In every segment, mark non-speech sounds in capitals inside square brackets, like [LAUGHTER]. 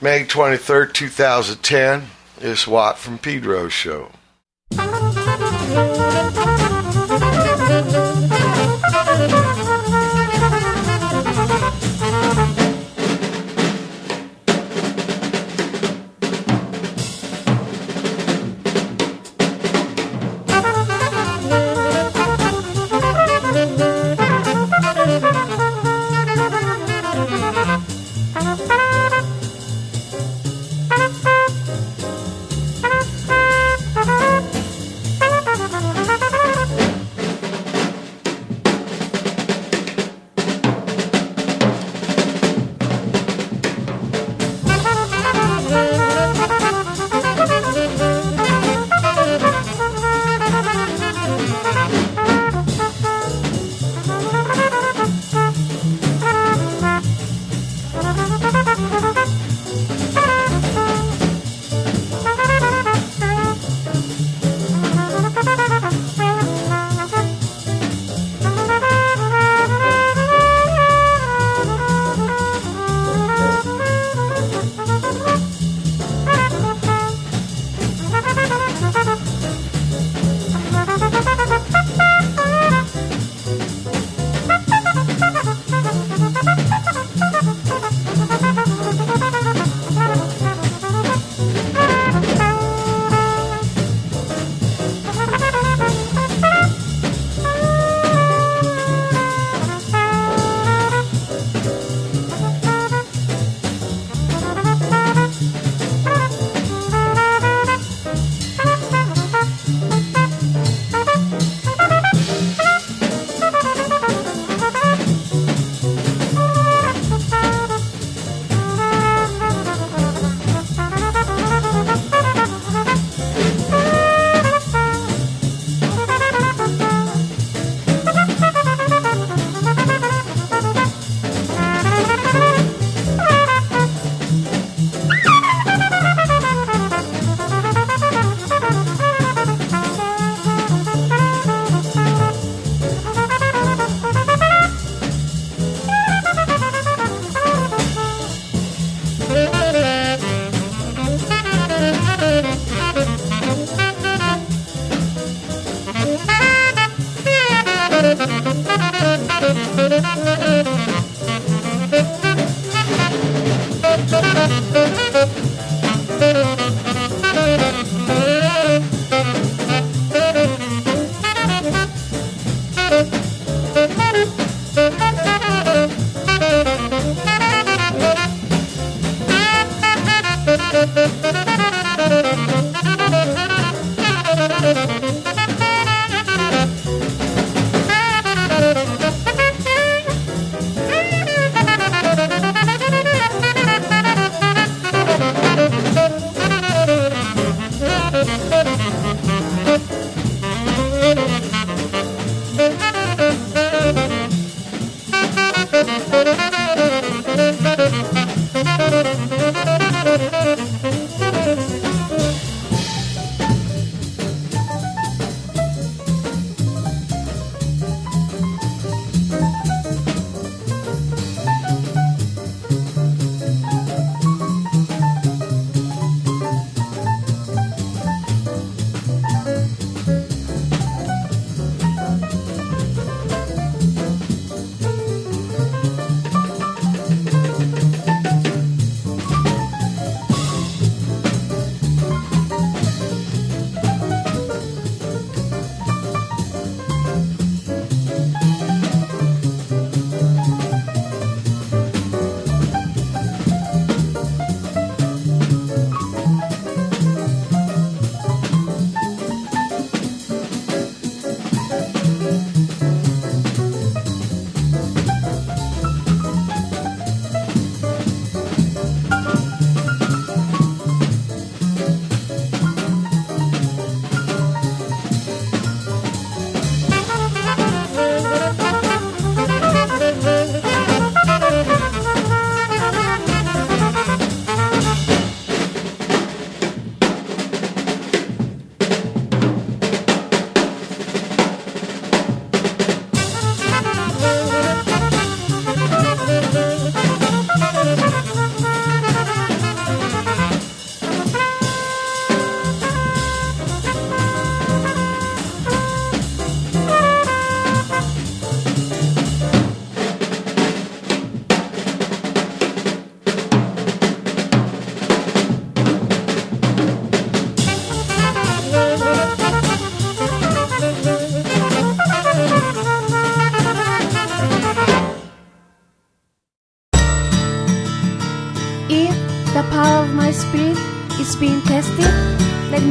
May 23rd, 2010, is Watt from Pedro Show.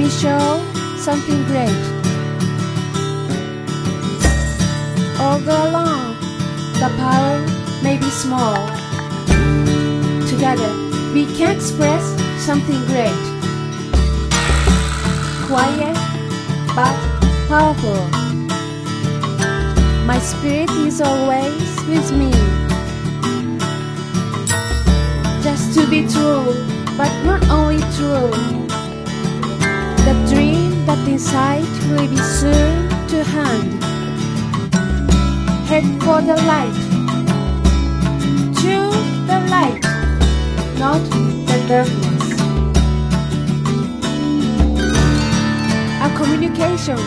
Show something great. All go along, the power may be small. Together, we can express something great. Quiet, but powerful. My spirit is always with me. Just to be true, but not only true. Dream that inside will be soon to hand. Head for the light. Choose the light, not the darkness. A communication.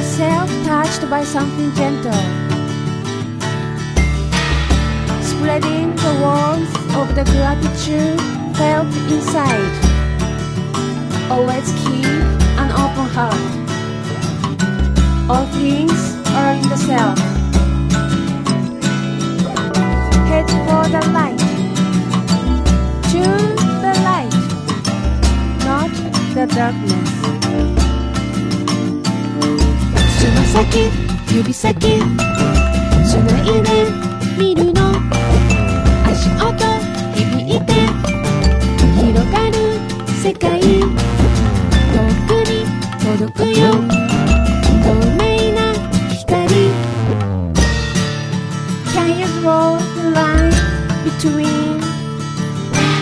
A self touched by something gentle. Spreading the warmth of the gratitude felt inside. Always keep an open heart. All things are in the self. Head for the light. Choose the light, not the darkness. つま先、指先、つないで見るの。足音、 界。遠くに届くよ。透明な光 Can you draw the line between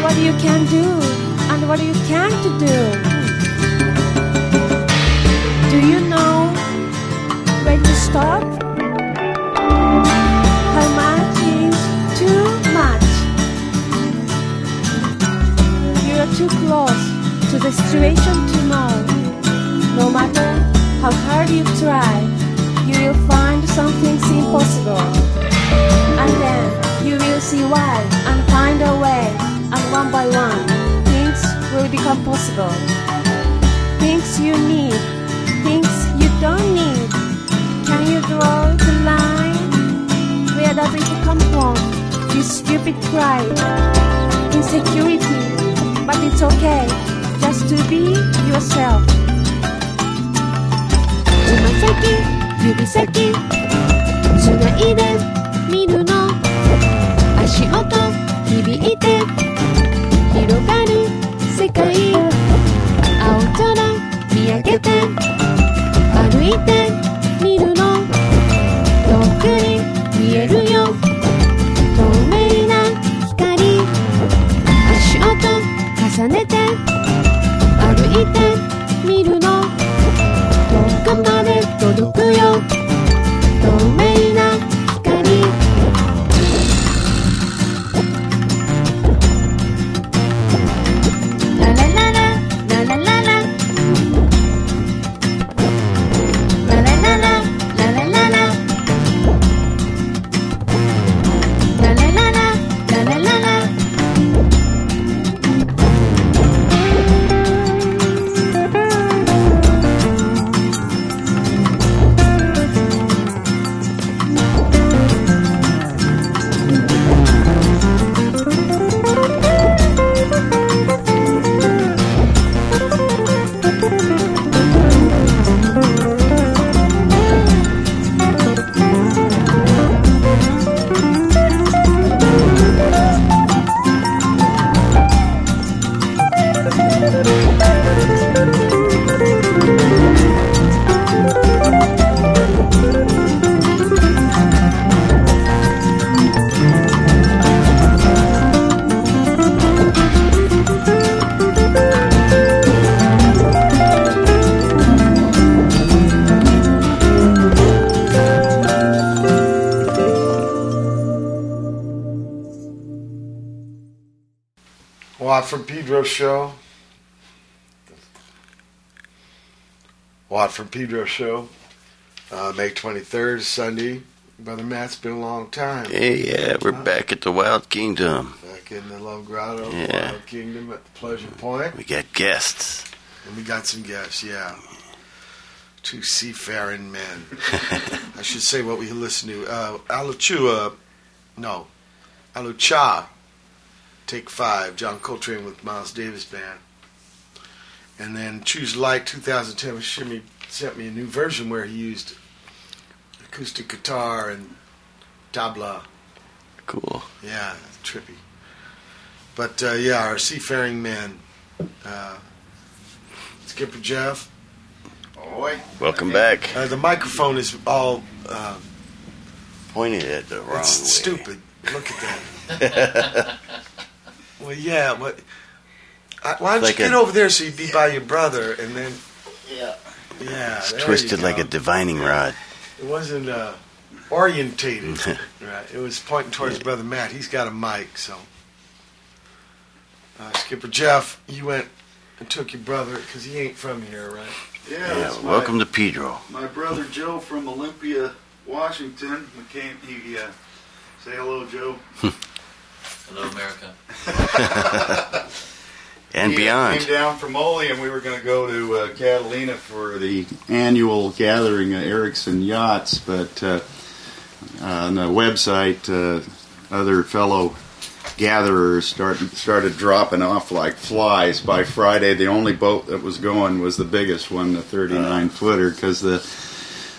what you can do and what you can't do? Do you know when to stop? How much is too much? You are too close to the situation to know. No matter how hard you try, you will find some things impossible. And then you will see why and find a way, and one by one, things will become possible. Things you need, things you don't need. Can you draw the line? Where does it come from? This stupid pride, insecurity, but it's okay just to be yourself. つま先指先つないで見るの足音響いて広がる世界青空見上げて歩いていてみるの。どこまで届くよ。Pedro show. Watt from Pedro show. Uh, May 23rd, Sunday. Brother Matt, it's been a long time. Hey, yeah, we're back at the Wild Kingdom. Back in the Love Grotto, Yeah. Wild Kingdom at the Pleasure Point. We got guests. And we got some guests, yeah. Two seafaring men. [LAUGHS] I should say what we listen to. Uh, Alachua, no. Alu Cha, Take Five, John Coltrane with Miles Davis Band. And then Choose Light 2010 was Shimmy sent me a new version where he used acoustic guitar and tabla. Cool. Yeah, trippy. But uh, yeah, our seafaring man, uh, Skipper Jeff. Oi. Welcome back. Uh, the microphone is all uh, Pointed at the wrong it's way. stupid. Look at that. [LAUGHS] well, yeah, but I, why don't Like you get a- over there so you'd be by your brother and then Yeah. yeah, It's there you twisted like go. a divining rod. It wasn't uh, orientated. [LAUGHS] right. It was pointing towards brother Matt. He's got a mic, so. Uh, Skipper Jeff, you went and took your brother because he ain't from here, right? Yeah. Yeah, that's my- welcome to Pedro. My brother Joe from Olympia, Washington. We came. He uh, say hello, Joe. [LAUGHS] Hello, America. [LAUGHS] And he, uh, beyond. Came down from Oly, and we were going to go to uh, Catalina for the annual gathering of Ericson yachts. But uh, uh, on the website, uh, other fellow gatherers started started dropping off like flies. By Friday, the only boat that was going was the biggest one, the 39 footer, because the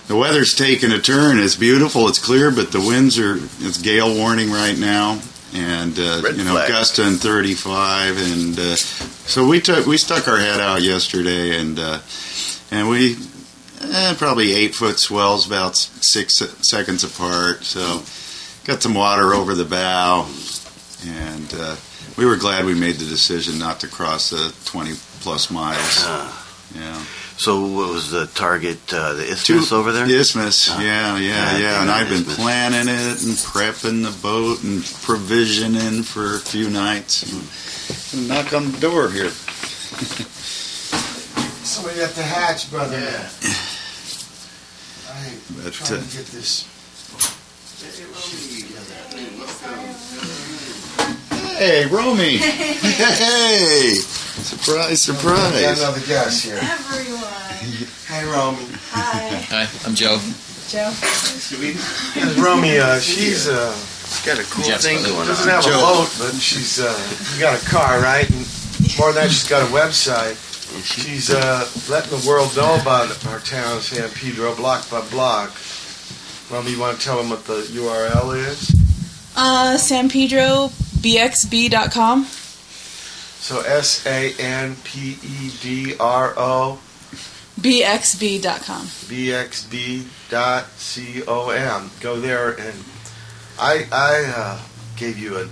the weather's taking a turn. It's beautiful. It's clear, but the winds are. It's gale warning right now, and uh, you know flag. gusting 35, and uh, so we took we stuck our head out yesterday, and uh, and we eh, probably eight foot swells, about six seconds apart. So got some water over the bow, and uh, we were glad we made the decision not to cross the 20 plus miles. Uh, Yeah. So what was the target? Uh, the isthmus over there? The isthmus, Ah. yeah, yeah, Ah, yeah. And I've been isthmus. planning it and prepping the boat and provisioning for a few nights. And knock on the door here. [LAUGHS] Somebody at the hatch, brother. Yeah. I But, trying uh, to get this. Hey, Romy. [LAUGHS] hey, surprise, surprise. We Got surprise. another guest here. Everyone. Hey, Romy. Hi, Hi, I'm Joe. Joe. This Romy, uh, she's uh, Got a cool Jeff's thing brother. going doesn't on. have a boat, but she's uh, she's got a car, right? And more than that, she's got a website. She's uh, letting the world know about our town, San Pedro, block by block. Romy, you want to tell them what the URL is? Uh, San Pedro BXB.com. So S A N P E D R O BXB.com. bxb dot com. Go there and I I uh, gave you a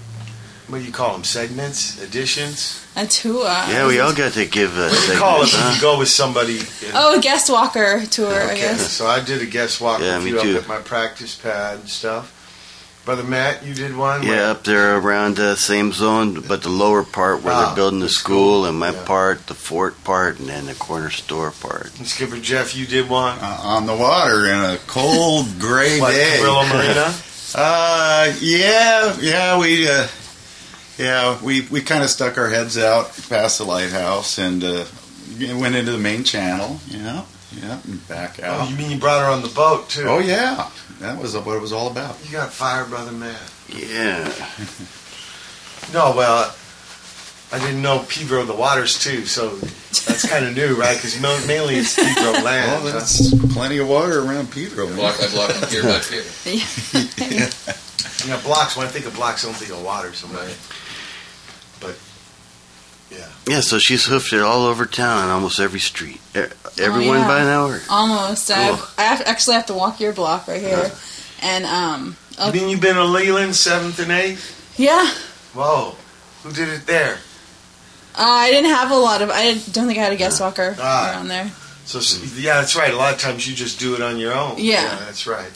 what do you call them segments additions? A tour. Yeah, we all got to give a What do you call it huh? you go with somebody? In, Oh, a guest walker tour, I okay, guess. so I did a guest walk Yeah, with me you too. up at my practice pad and stuff. Brother Matt, you did one. Yeah, up there around the same zone, but the lower part where Ah, they're building the the school, school, and my yeah. part, the fort part, and then the corner store part. And Skipper Jeff, you did one. Uh, on the water in a cold, [LAUGHS] gray What, day. Cabrillo Marina? [LAUGHS] Uh, yeah, yeah, we, uh, yeah, we, we kind of stuck our heads out past the lighthouse and uh, went into the main channel. Yeah, yeah, and back Oh, out. you mean you brought her on the boat too? Oh yeah, that was what it was all about. You got fired, Brother Matt. Yeah. [LAUGHS] No, well, I didn't know Pedro the waters too, so that's kind of new, right? Because mainly it's Pedro [LAUGHS] land. Well, huh? that's plenty of water around Pedro. man. Block by block and pier by [LAUGHS] pier. You know, blocks. When I think of blocks, I don't think of water so much. Right. But yeah, Yeah, so she's hoofed it all over town on almost every street. E- Everyone Oh, yeah. by now? Or? Almost. I, have, I have, actually have to walk your block right here. And, um, you oh, mean you've been to Leland seventh and eighth? yeah. Whoa, who did it there? Uh, I didn't have a lot of, I don't think I had a guest walker Ah. around there. So yeah, that's right. A lot of times you just do it on your own. Yeah. that's right.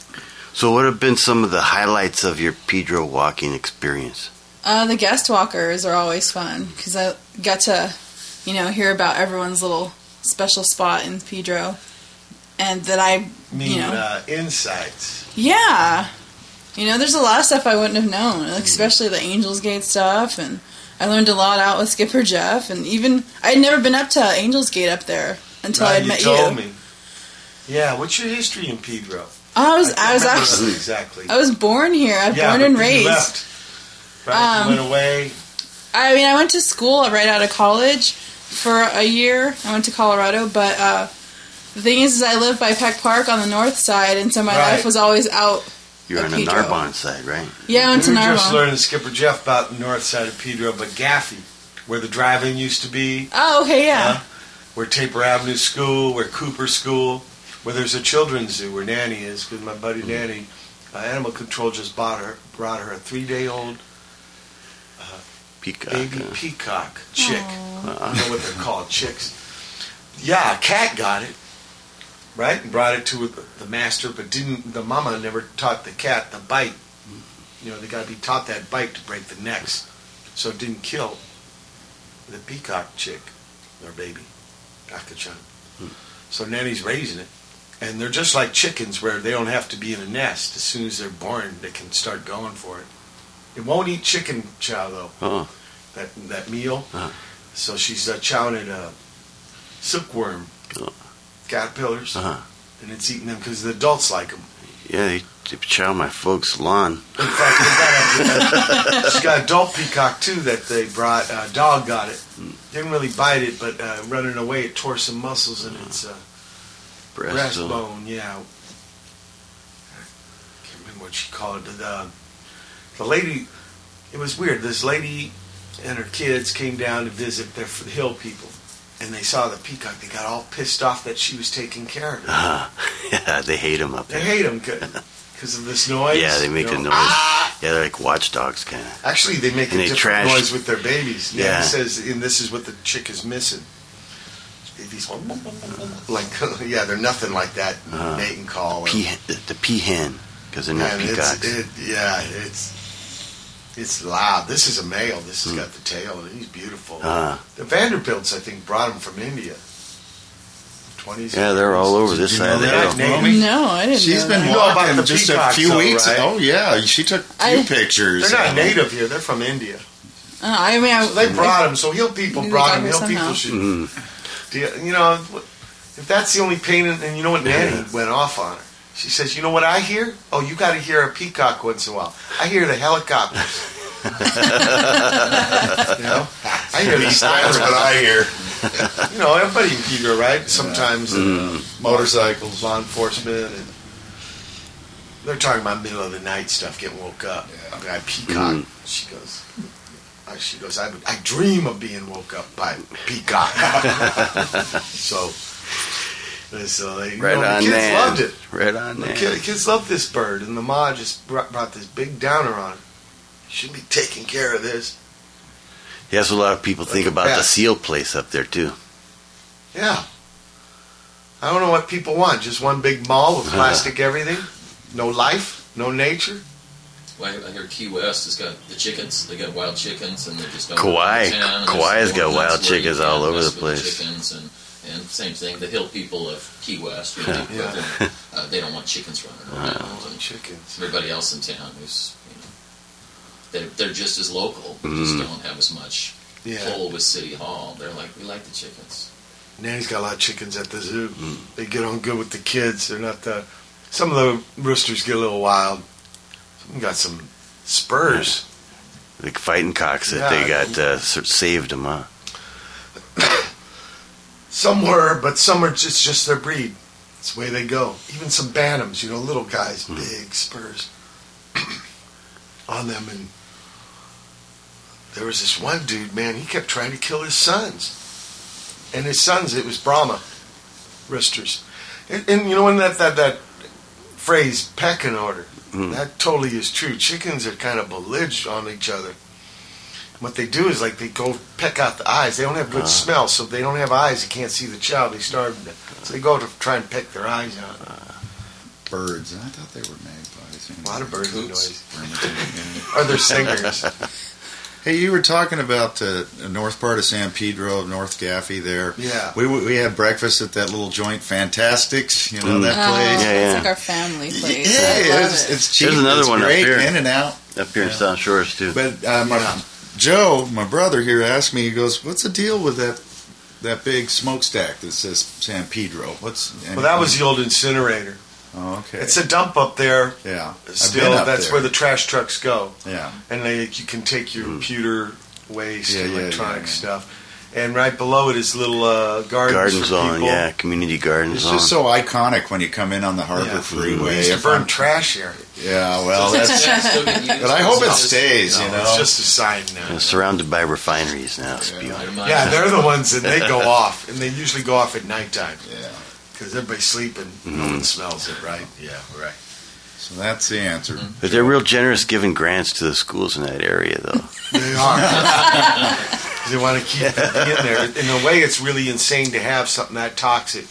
So, what have been some of the highlights of your Pedro walking experience? Uh, the guest walkers are always fun because I got to, you know, hear about everyone's little special spot in Pedro, and that I, I mean, you know, uh, insights. yeah, you know, there's a lot of stuff I wouldn't have known, Mm. like, especially the Angels Gate stuff, and I learned a lot out with Skipper Jeff, and even I had never been up to Angels Gate up there until I Right, had met you told you. me. Yeah, what's your history in Pedro? I was, I I was actually, exactly. I was born here. I was yeah, born and raised. Left. right? Um, went away. I mean, I went to school right out of college for a year. I went to Colorado, but uh, the thing is, is I live by Peck Park on the north side, and so my Right. life was always out. You're A on the Pedro. Narbonne side, right? Yeah, I went to we were just learning Skipper Jeff about the north side of Pedro, but Gaffey, where the drive-in used to be, Oh, okay, yeah. Huh? where Taper Avenue School, where Cooper School, where there's a children's zoo where Nanny is, with my buddy Nanny. Uh, Animal Control just bought her, brought her a three-day-old Peacock. baby uh, peacock chick. uh, I don't know what they're called, chicks. Yeah, a cat got it, right, and brought it to the master, but didn't. The mama never taught the cat the bite. You know, they got to be taught that bite to break the necks, so it didn't kill the peacock chick or baby, akachan. So Nanny's raising it, and they're just like chickens, where they don't have to be in a nest. As soon as they're born, they can start going for it. It won't eat chicken chow though Oh, that that meal. Uh-huh. So she's uh, chowing at uh, silkworm Oh. caterpillars, Uh-huh. and it's eating them because the adults like them. yeah, they, they chow my folks' lawn. In fact, got a, [LAUGHS] she's got a adult peacock too that they brought. Uh, dog got it. Didn't really bite it, but uh, running away, it tore some muscles in its uh, Breast. breastbone. Yeah. Can't remember what she called it. The, the lady, it was weird. This lady and her kids came down to visit their the hill people, and they saw the peacock. They got all pissed off that she was taking care of it. Uh, [LAUGHS] yeah, they hate them up there. They hate them because [LAUGHS] of this noise. Yeah, they make you a noise. Ah! Yeah, they're like watchdogs, kind of. Actually, they make And a they different trash- noise with their babies. Yeah, Yeah. it says, and this is what the chick is missing. These like, [LAUGHS] yeah, they're nothing like that Uh-huh. mating call. or- Pea, the, the peahen, because they're not Man, it's, peacocks. it, yeah, it's it's loud. This is a male. This has got the tail, and he's beautiful. Uh, the Vanderbilts, I think, brought him from India. Twenties. yeah, they're all over this side of the that, hill. No, I didn't She's know been that. You know about walking the just a peacocks, few though, weeks. right? Oh yeah, she took a few I- pictures. They're not native here. They're from India. Uh, I mean, I, So they brought him. So hill people brought him. got Hill here people should. Mm. Do you, you know, if that's the only pain, and, and you know what, Nanny went off on her. She says, "You know what I hear? Oh, you got to hear a peacock once in a while. I hear the helicopters. [LAUGHS] you know, I hear these That's what I hear. You know, everybody in Pedro, right? Sometimes uh, Motorcycles. law enforcement, and they're talking about middle of the night stuff, getting woke up. Yeah. By peacock. She goes. She goes. I, I dream of being woke up by peacock. [LAUGHS] so, so they, you Right know, the kids man. loved it. Right on, The kid, kids loved this bird, and the ma just brought, brought this big downer on it. You should be taking care of this. Yeah, that's what a lot of people think Like a about the seal place up there too. Yeah. I don't know what people want. Just one big mall with [LAUGHS] plastic everything. No life, no nature. Well, I hear Key West has got the chickens. They got wild chickens, and they just don't. Kauai. go to town. Kauai's There's got wild nuts where you chickens all over mess the with place. Chickens and, and same thing. The hill people of Key West, you know, they, Yeah. they, uh, they don't want chickens running around. And chickens. everybody else in town who's, you know, they're, they're just as local. They just don't have as much Yeah. pull with City Hall. They're like, we like the chickens. Nanny's got a lot of chickens at the zoo. They get on good with the kids. They're not the. Some of the roosters get a little wild. Some got some spurs. The fighting cocks that Yeah. they got uh, s- saved them, huh? [COUGHS] Some were, but some are just just their breed. It's the way they go. Even some bantams, you know, little guys, hmm. big spurs [CLEARS THROAT] on them. And there was this one dude, man. He kept trying to kill his sons, and his sons, it was Brahma roosters. And, and you know, when that that that phrase "pecking order," hmm. that totally is true. Chickens are kind of belligerent on each other. What they do is like they go peck out the eyes. They don't have good smell, so if they don't have eyes. They can't see the child. They starve them. So they go to try and peck their eyes out. Birds. I thought they were magpies. A lot of birds make noise. Coots. [LAUGHS] Or they're singers. [LAUGHS] Hey, you were talking about uh, the north part of San Pedro of North Gaffey there. Yeah. We we had breakfast at that little joint, Fantastics. You know that Oh, place. Yeah, it's like our family place. Yeah, I love it's, it. it's cheap. There's another it's one up here. in and out. Up here in South Shores too. But uh, my, Yeah. Joe, my brother here, asked me. He goes, "What's the deal with that that big smokestack that says San Pedro? What's?" and- Well, that was the old incinerator. Oh, okay. It's a dump up there. yeah. I've Still, been up that's there. where the trash trucks go. Yeah. and they, you can take your computer waste, Hmm. Yeah, yeah, electronic yeah, yeah. stuff. And right below it is little uh, gardens Garden zone, yeah, community garden It's zone. just so iconic when you come in on the Harbor Yeah. Freeway. We used to burn I'm- trash here. Yeah, well, that's. Yeah, still get used. But I hope it just- stays. You know. it's just a sign now. Uh, surrounded by refineries now. spewing. I Yeah, they're the ones, and they go [LAUGHS] off, and they usually go off at nighttime yeah. because everybody's sleeping. No one smells it, right? Yeah, right. So that's the answer. But they're real generous giving grants to the schools in that area, though. [LAUGHS] They are. 'Cause [LAUGHS] they want to keep it in there. In a way, it's really insane to have something that toxic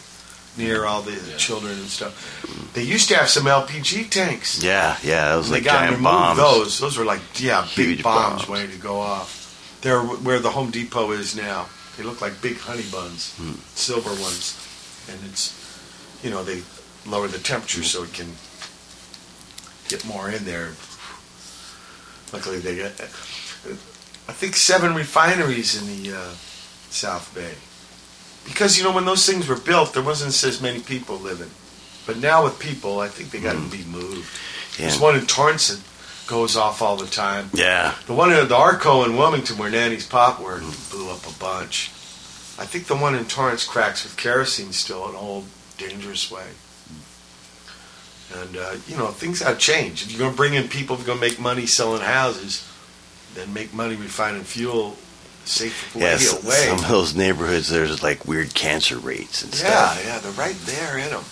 near all the children and stuff. They used to have some LPG tanks. Yeah, yeah, that was they like got giant bombs. those. Those were like yeah, big bombs, bombs. waiting to go off. They're where the Home Depot is now. They look like big honey buns, Hmm. silver ones, and it's you know they lower the temperature so it can get more in there. Luckily, they got I think seven refineries in the uh, South Bay. Because you know when those things were built, there wasn't as many people living. But now with people, I think they got to mm-hmm. be moved. There's one in Torrance that goes off all the time. Yeah, The one in the Arco in Wilmington where Nanny's Pop were mm-hmm. blew up a bunch. I think the one in Torrance cracks with kerosene still an old dangerous way. Mm-hmm. And uh, you know things have changed. If you're going to bring in people, if you're going to make money selling houses, then make money refining fuel safe way yeah. away. Some of those neighborhoods, there's like weird cancer rates and Yeah, stuff. yeah, yeah, they're right there in them.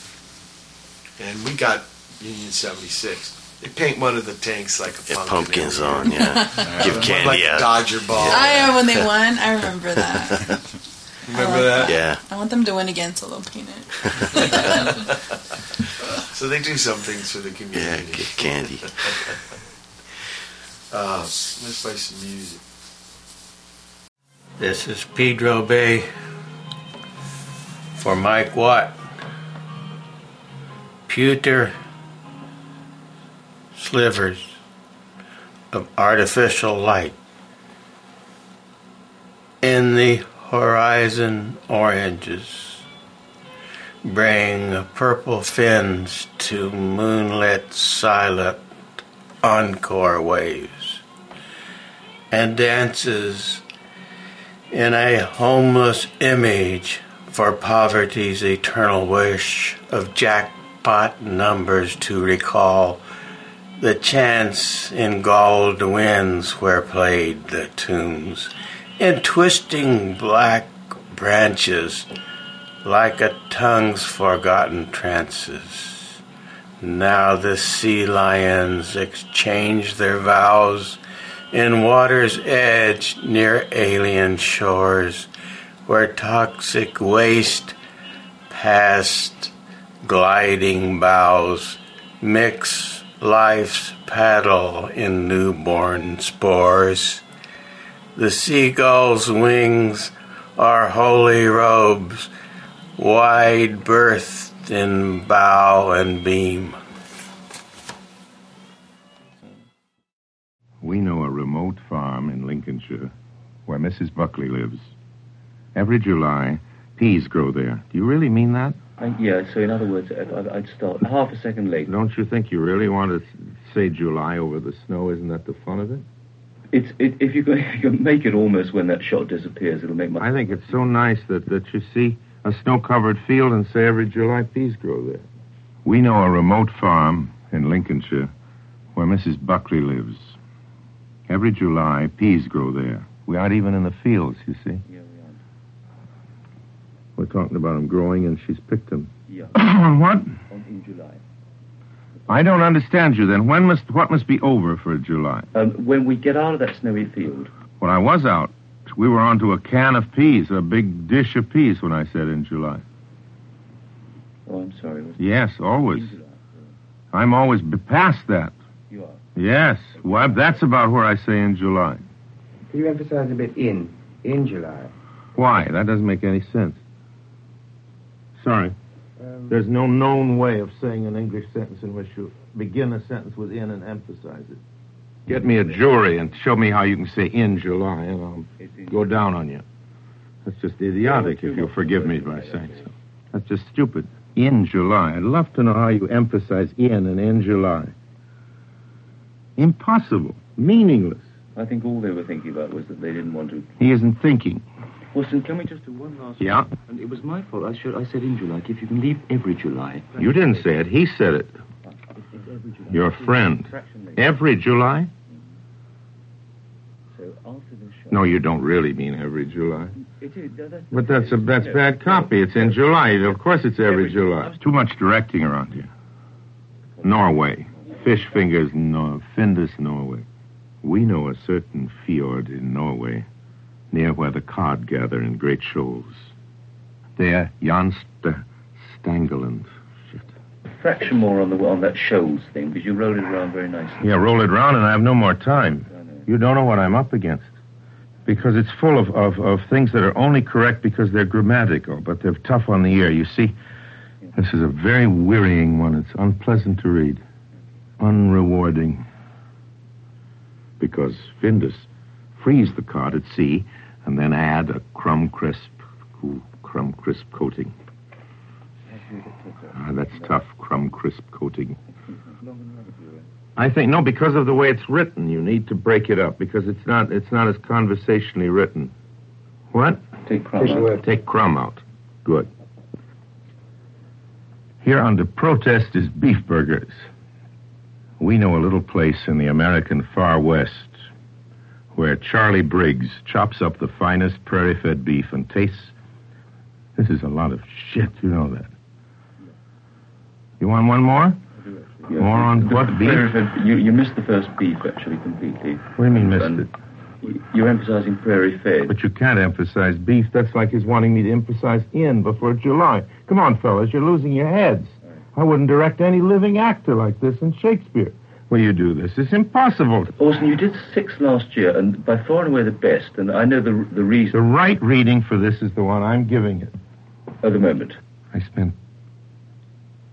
And we got Union 76. They paint one of the tanks like a pumpkin. pumpkins every on, yeah. [LAUGHS] Give Looked candy like out. Dodger ball. I am when they [LAUGHS] won. I remember that. [LAUGHS] Remember that? Yeah, I want them to win again so they'll paint it. So they do some things for the community. yeah, community. give candy. Uh, let's play some music. This is Pedro Bay for Mike Watt. Pewter slivers of artificial light in the horizon oranges bring purple fins to moonlit silent encore waves and dances in a homeless image for poverty's eternal wish of jackpot numbers to recall the chance in galled winds where played the tunes in twisting black branches like a tongue's forgotten trances. Now the sea lions exchange their vows in water's edge near alien shores where toxic waste past gliding bows mix life's paddle in newborn spores. The seagull's wings are holy robes, wide berthed in bow and beam. We know a remote farm in Lincolnshire where Mrs. Buckley lives. Every July, peas grow there. Do you really mean that? Uh, yeah, so in other words, I- I- I'd start half a second late. Don't you think you really want to say July over the snow? Isn't that the fun of it? It's it, if you can, [LAUGHS] if you can make it almost when that shot disappears, it'll make my. I think it's so nice that, that you see a snow covered field and say every July peas grow there. We know a remote farm in Lincolnshire where Mrs. Buckley lives. Every July, peas grow there. We aren't even in the fields, you see. Yeah, we are. We're talking about them growing, and she's picked them. Yeah, [CLEARS THROAT] what? on, in July. I don't understand you. Then when must what must be over for July? Um, when we get out of that snowy field, When I was out, we were onto a can of peas, a big dish of peas. When I said in July. oh, I'm sorry. Was Yes, always. in July. I'm always past that. You are. Yes. Well, that's about where I say in July. Can you emphasize a bit in? In July. Why? That doesn't make any sense. Sorry. Um, There's no known way of saying an English sentence in which you begin a sentence with in and emphasize it. Get me a jury and show me how you can say in July, and I'll go down on you. That's just idiotic, if you'll forgive me by saying so. That's just stupid. In July. I'd love to know how you emphasize in and in July. Impossible. Meaningless. I think all they were thinking about was that they didn't want to. He isn't thinking. Wilson, can we just do one last? Yeah? And it was my fault. I should. I said in July. If you can leave every July. You didn't say it. He said it. July. Your friend. Every July? So after the show. No, you don't really mean every July. It is. that- That's But that's a that's No, bad copy. It's in July. Of course it's every Every- July. Too much directing around here. Norway. Fish fingers, no, Findus, Norway. We know a certain fjord in Norway, near where the cod gather in great shoals. There, Jan St- Stangeland. Shit. Fraction more on the on that shoals thing because you rolled it around very nicely. Yeah, roll it round and I have no more time. I know. You don't know what I'm up against. Because it's full of, of, of things that are only correct because they're grammatical, but they're tough on the ear. You see, this is a very wearying one. It's unpleasant to read, unrewarding. Because Findus freeze the cod at sea and then add a crumb crisp, cool crumb crisp coating. Ah, that's tough, crumb crisp coating. I think no, because of the way it's written, you need to break it up because it's not it's not as conversationally written. What? Take crumb out. Take crumb out. Good. Here under protest is beef burgers. We know a little place in the American far west where Charlie Briggs chops up the finest prairie fed beef and tastes. This is a lot of shit, you know that. You want one more? Yeah. More on The what, beef? fed- You, you missed the first beef actually completely. What do you mean, missed And it? you- You're emphasizing prairie fed. But you can't emphasize beef. That's like his wanting me to emphasize in before July. Come on, fellas, you're losing your heads. I wouldn't direct any living actor like this in Shakespeare. Will you do this? It's impossible. Orson, you did six last year, and by far and away the best. And I know the the reason. The right reading for this is the one I'm giving it. at the moment. I spent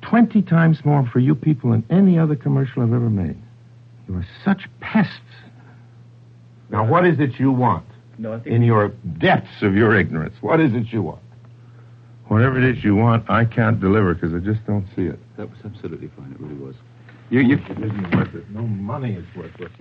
20 times more for you people than any other commercial I've ever made. You are such pests. Now, what is it you want? No, I think in your depths of your ignorance. What is it you want? Whatever it is you want, I can't deliver because I just don't see it. that was absolutely fine. It really was. You, you... It isn't worth it. No money is worth it.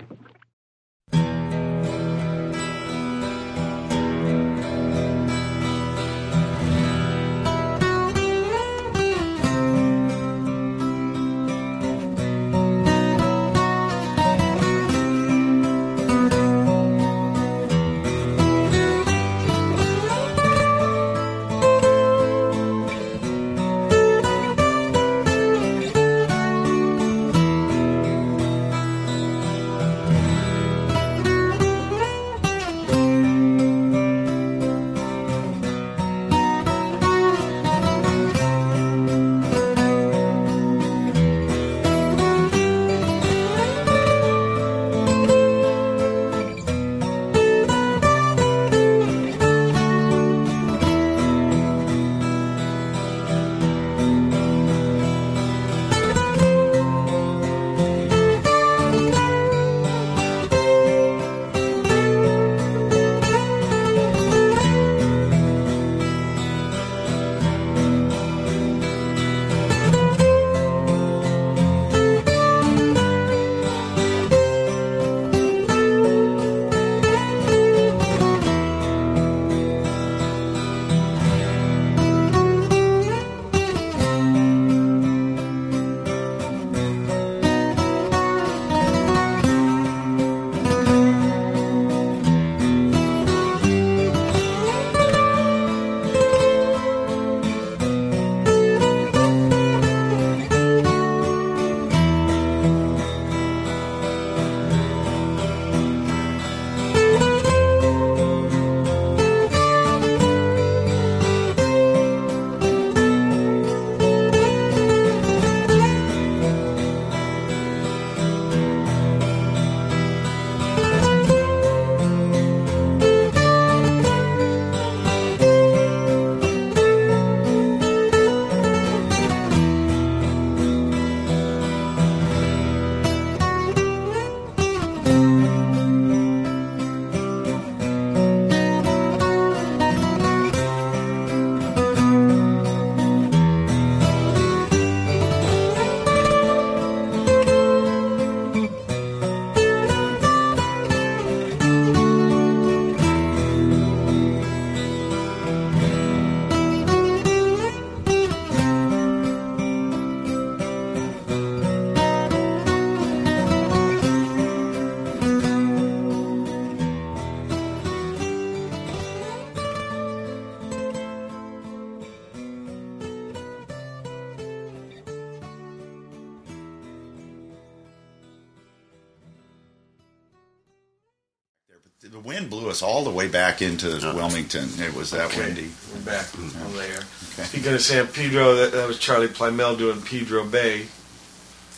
Us all the way back into Wilmington. It was that Okay, windy. We're back on there. Okay. Speaking of San Pedro, that, that was Charlie Plymell doing Pedro Bay.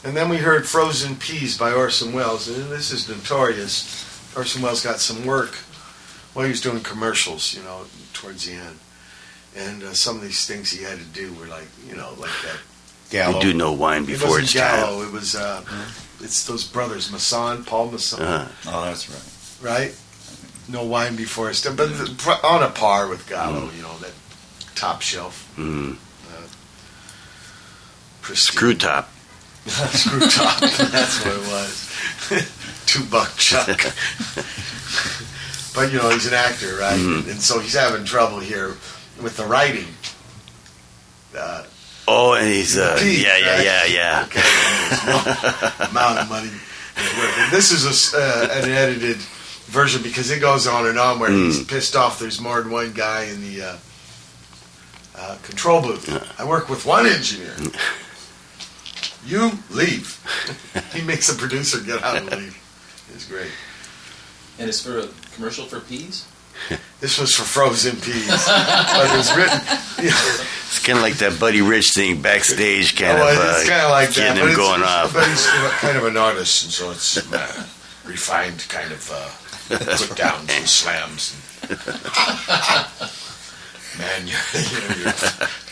And then we heard Frozen Peas by Orson Welles. And this is notorious. Orson Welles got some work while he was doing commercials, you know, towards the end. And uh, some of these things he had to do were like, you know, like that. You do no wine it before wasn't it's Gallo. time. It was, uh, it's those brothers, Masson, Paul Masson, Uh, Oh, that's right. right? No wine before it's done. But the, on a par with Gallo, you know, that top shelf. mm, pristine. screw top. [LAUGHS] Screw top. [LAUGHS] That's what it was. [LAUGHS] Two buck chuck. but you know, he's an actor, right? Mhm. And so he's having trouble here with the writing. Uh, Oh, and he's uh, Pete, yeah, yeah, right? yeah, yeah. Okay. Amount of money. is worth it. This is a uh, an edited version because it goes on and on where he's Mm. pissed off. There's more than one guy in the uh, uh, control booth. I work with one engineer. You leave. [LAUGHS] he makes the producer get out and leave. It's great. And it's for a commercial for peas? [LAUGHS] This was for frozen peas, but it was written. It's kind of like that Buddy Rich thing backstage, kind Oh, of uh, it's kind of like getting that, him but going it's, off. But he's kind of an artist, and so it's uh, refined, kind of uh, put downs and slams. [LAUGHS] man, you're, you know, you're,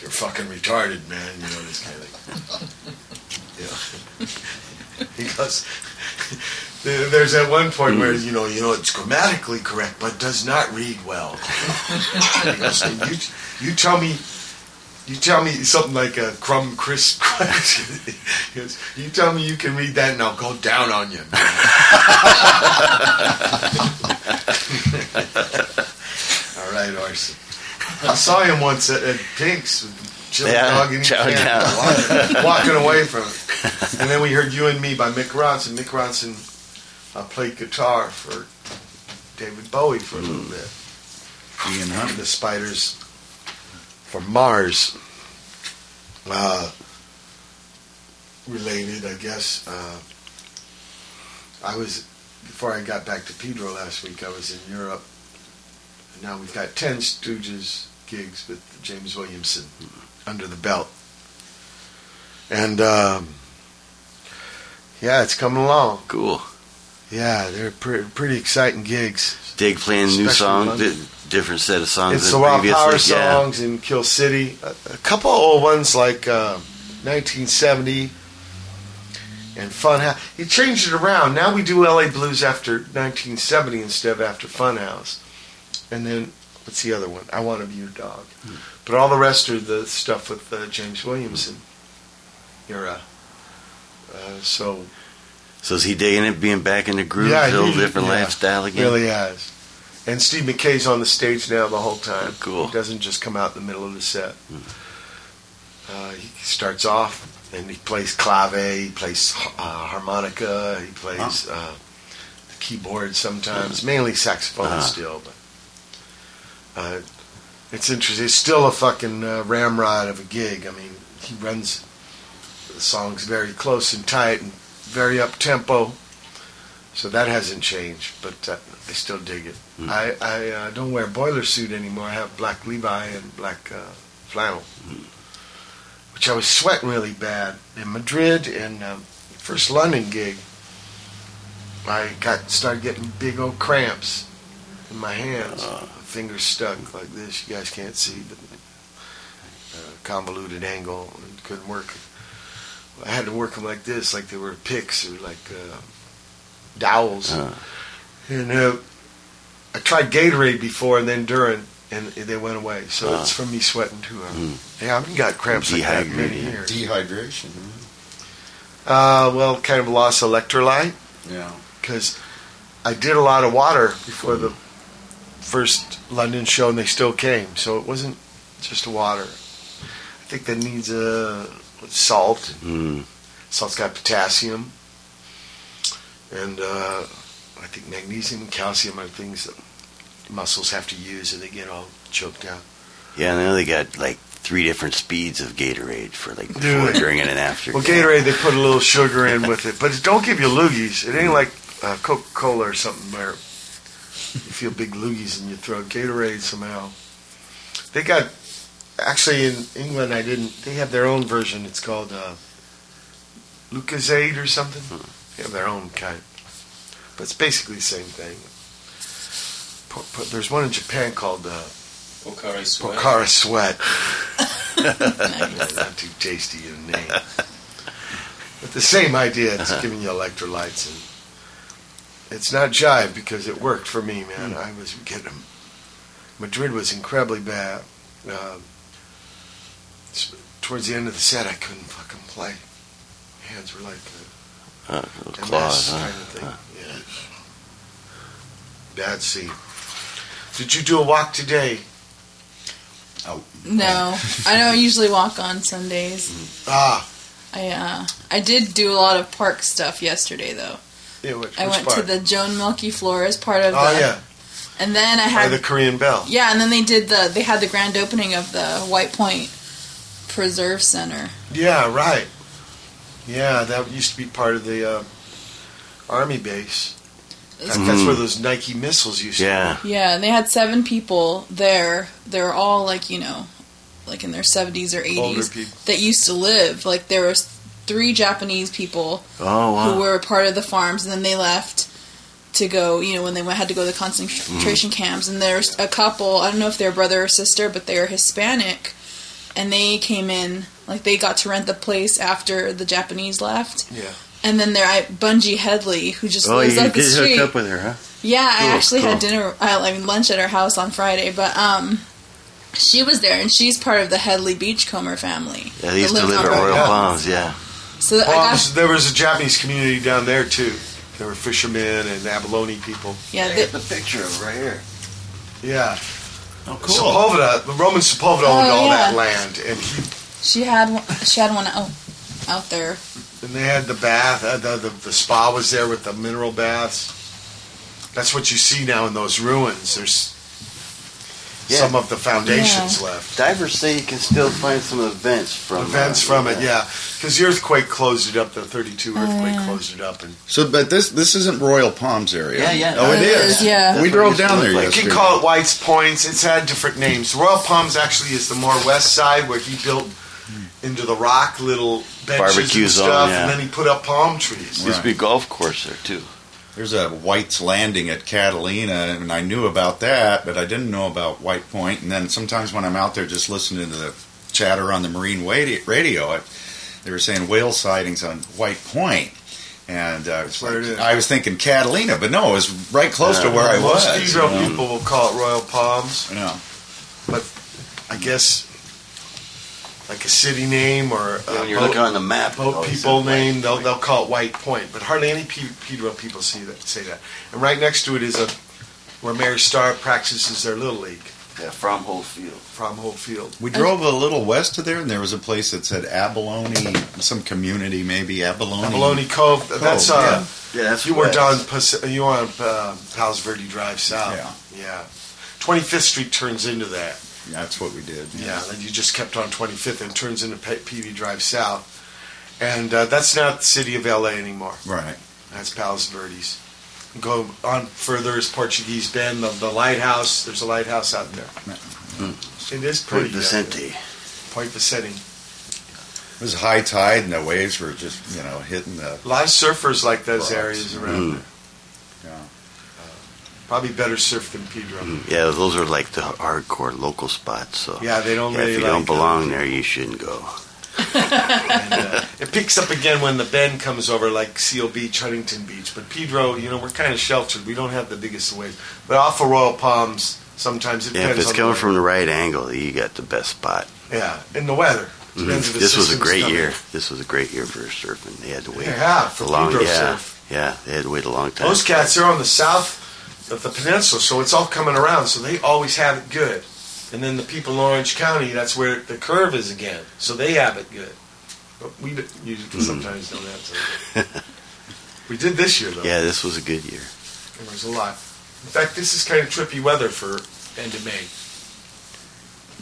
you're fucking retarded, man. You know this kind of thing. Yeah. [LAUGHS] goes. There's at one point where you know, you know, it's grammatically correct, but does not read well. [LAUGHS] you, you tell me you tell me something like a crumb crisp [LAUGHS] question. Goes, you tell me you can read that and I'll go down on you. [LAUGHS] All right, Orson. I saw him once at, at Pink's with Chili Yeah, Dog and he chow can't- down. walking, walking away from it. And then we heard You and Me by Mick Ronson. Mick Ronson uh, played guitar for David Bowie for a little bit. Ian Hunt. The Spiders from Mars. Uh, related, I guess. Uh, I was, before I got back to Pedro last week, I was in Europe. And now we've got 10 Stooges gigs with James Williamson under the belt. And, um, yeah, it's coming along. Cool. Yeah, they're pre- pretty exciting gigs. Dig playing new songs, different set of songs It's the raw previously. power yeah. songs in Kill City. A, a couple old ones like uh, 1970 and Funhouse. He changed it around. Now we do LA Blues after 1970 instead of after Funhouse. And then what's the other one? I Want to Be Your Dog. But all the rest are the stuff with uh, James Williamson era. Uh, so So is he digging it, being back in the groove, Yeah, a little different yeah, lifestyle again? Really has. And Steve Mackay's on the stage now the whole time. Cool. He doesn't just come out in the middle of the set. Uh, he starts off and he plays clave, he plays uh, harmonica, he plays uh, the keyboard sometimes, mainly saxophone Uh-huh. still. But uh, it's interesting. It's still a fucking uh, ramrod of a gig. I mean, he runs the songs very close and tight and very up tempo. So that hasn't changed, but uh, I still dig it. Hmm. I, I uh, don't wear boiler suit anymore. I have black Levi and black uh, flannel, which I was sweating really bad in Madrid and um, first London gig. I got started getting big old cramps in my hands. Uh. Fingers stuck like this. You guys can't see, but uh, convoluted angle and couldn't work. I had to work them like this, like they were picks or like uh, dowels. And uh, I tried Gatorade before and then during, and they went away. So Ah. it's from me sweating too. Uh, Mm. Yeah, I haven't got cramps like that many years. Dehydration. Uh, well, kind of lost electrolyte Yeah. because I did a lot of water before the first London show, and they still came. So it wasn't just water. I think that needs uh, salt. mm, Salt's got potassium, and uh, I think magnesium and calcium are things that muscles have to use, and they get all choked out. yeah, I know they got like three different speeds of Gatorade for like before, during, and after. Well, Gatorade, they put a little sugar in with it, but it don't give you loogies. It ain't like uh, Coca Cola or something where You feel big loogies in your throat. Gatorade somehow. They got actually in England. I didn't. They have their own version. It's called uh, Lucozade or something. They have their own kind, but it's basically the same thing. Po- po- There's one in Japan called uh, Pocari Sweat. Pocari Sweat. [LAUGHS] Not too tasty in a name. But the same idea. It's [LAUGHS] giving you electrolytes, and it's not jive because it worked for me, man. I was getting Madrid was incredibly bad. Um, towards the end of the set, I couldn't fucking play. Hands were like Uh, a MS claws, huh? kind of thing. Yeah. Bad scene. Did you do a walk today? Oh, No, I don't usually walk on Sundays. Ah, I uh, I did do a lot of park stuff yesterday though. yeah. Which, I which went to the Joan Milke Flores part of Oh the, yeah, and then I by had the Korean Bell. yeah, and then they did the they had the grand opening of the White Point Preserve Center. Yeah, right. Yeah, that used to be part of the uh, army base. That- That's Mhm. where those Nike missiles used Yeah. Yeah, and they had seven people there. They were all like you know, like in their seventies or to be. Older eighties people. that used to live. Like there was three Japanese people Oh wow. who were part of the farms, and then they left to go. You know, when they went, had to go to the concentration Mm-hmm. camps, and there's a couple. I don't know if they're brother or sister, but they're Hispanic, and they came in like they got to rent the place after the Japanese left. Yeah. And then there, I Bungie Headley, who just oh, lives you up the did street. hook up with her, huh? Yeah, I Cool, actually had dinner, uh, I mean lunch at her house on Friday, but um, she was there, and she's part of the Headley Beachcomber family. Yeah, they used to live at Royal Broadway. Palms. Yeah. So I got, there was a Japanese community down there too. There were fishermen and abalone people. yeah, I they, got the picture of it right here. Yeah. oh, cool. Sepulveda, the Roman Sepulveda owned Oh, all that land, and he she had one, she had one out out there. And they had the bath, uh, the, the the spa was there with the mineral baths. That's what you see now in those ruins. There's Yeah. some of the foundations left. Divers say you can still find some events from Events uh, from it, yeah, because the earthquake closed it up. The '32 earthquake yeah. closed it up, and So, but this this isn't Royal Palms area. Yeah, yeah. Oh, it It is. is, yeah. We That's what it drove down there like. you can call it White's Points. It's had different names. Royal Palms actually is the more west side where he built into the rock little benches Barbecue and zone, stuff, yeah. and then he put up palm trees. Used to be a golf course there too. There's a White's Landing at Catalina, and I knew about that, but I didn't know about White Point. And then sometimes when I'm out there just listening to the chatter on the marine wadi- radio, it, they were saying whale sightings on White Point. And uh, it's where like- is. I was thinking Catalina, but no, it was right close to where I was. Most Pedro you know. people will call it Royal Palms. Yeah. But I guess like a city name or Yeah, a when you're boat, looking on the map, it boat people name, they'll, they'll call it White Point. But hardly any Pe- Pedro people see that, say that. And right next to it is a where Mary Star practices their little league Yeah, from Whole Field. from Whole Field. We drove a little west of there, and there was a place that said Abalone, some community maybe Abalone. Abalone Cove. That's Cove, uh, Yeah, that's you were west. down Pas- you were on uh, Palos Verde Drive south. Yeah. yeah. 25th Street turns into that. That's what we did. Yeah, and you just kept on 25th and turns into P- PV Drive South. And uh, that's not the city of LA anymore. Right. That's Palos Verdes. Go on further is Portuguese Bend, the, the lighthouse. There's a lighthouse out there. It is pretty. Point Vicente. Point Vicente. It was high tide, and the waves were just, you know, hitting the. A lot of surfers like those Rocks. areas around Mm. there. Probably better surf than Pedro. Yeah, those are like the hardcore local spots. So Yeah, they don't yeah, really if you like don't belong there, you shouldn't go. And, [LAUGHS] uh, it picks up again when the bend comes over, like Seal Beach, Huntington Beach. But Pedro, you know, we're kind of sheltered. We don't have the biggest waves. But off of Royal Palms, sometimes it Yeah, if it's on coming the from the right angle, you got the best spot. Yeah, in the weather. Mhm. The This was a great coming. year. This was a great year for surfing. They had to wait Yeah, for a long Pedro yeah, surf. yeah. They had to wait a long time. Those cats, they're on the south of the peninsula, so it's all coming around. So they always have it good. And then the people in Orange County, that's where the curve is again. So they have it good. But we d- usually Mhm. sometimes don't have to. we did this year, though. Yeah, this was a good year. There was a lot. In fact, this is kind of trippy weather for end of May.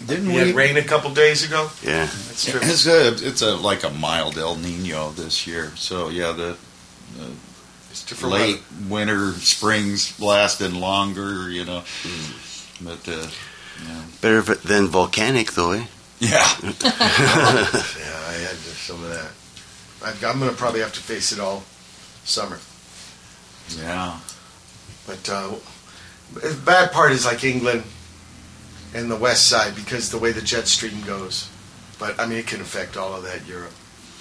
Didn't We we? had rain a couple days ago. Yeah. That's trippy. It's a, it's a like a mild El Nino this year. So yeah, the, the It's different late winter, springs lasting longer. You know, Mm. but uh, yeah. Better v- than volcanic, though, eh? Yeah. [LAUGHS] yeah, I had some of that. I, I'm going to probably have to face it all summer. Yeah. But uh, the bad part is like England and the west side because the way the jet stream goes. But I mean, it can affect all of that Europe.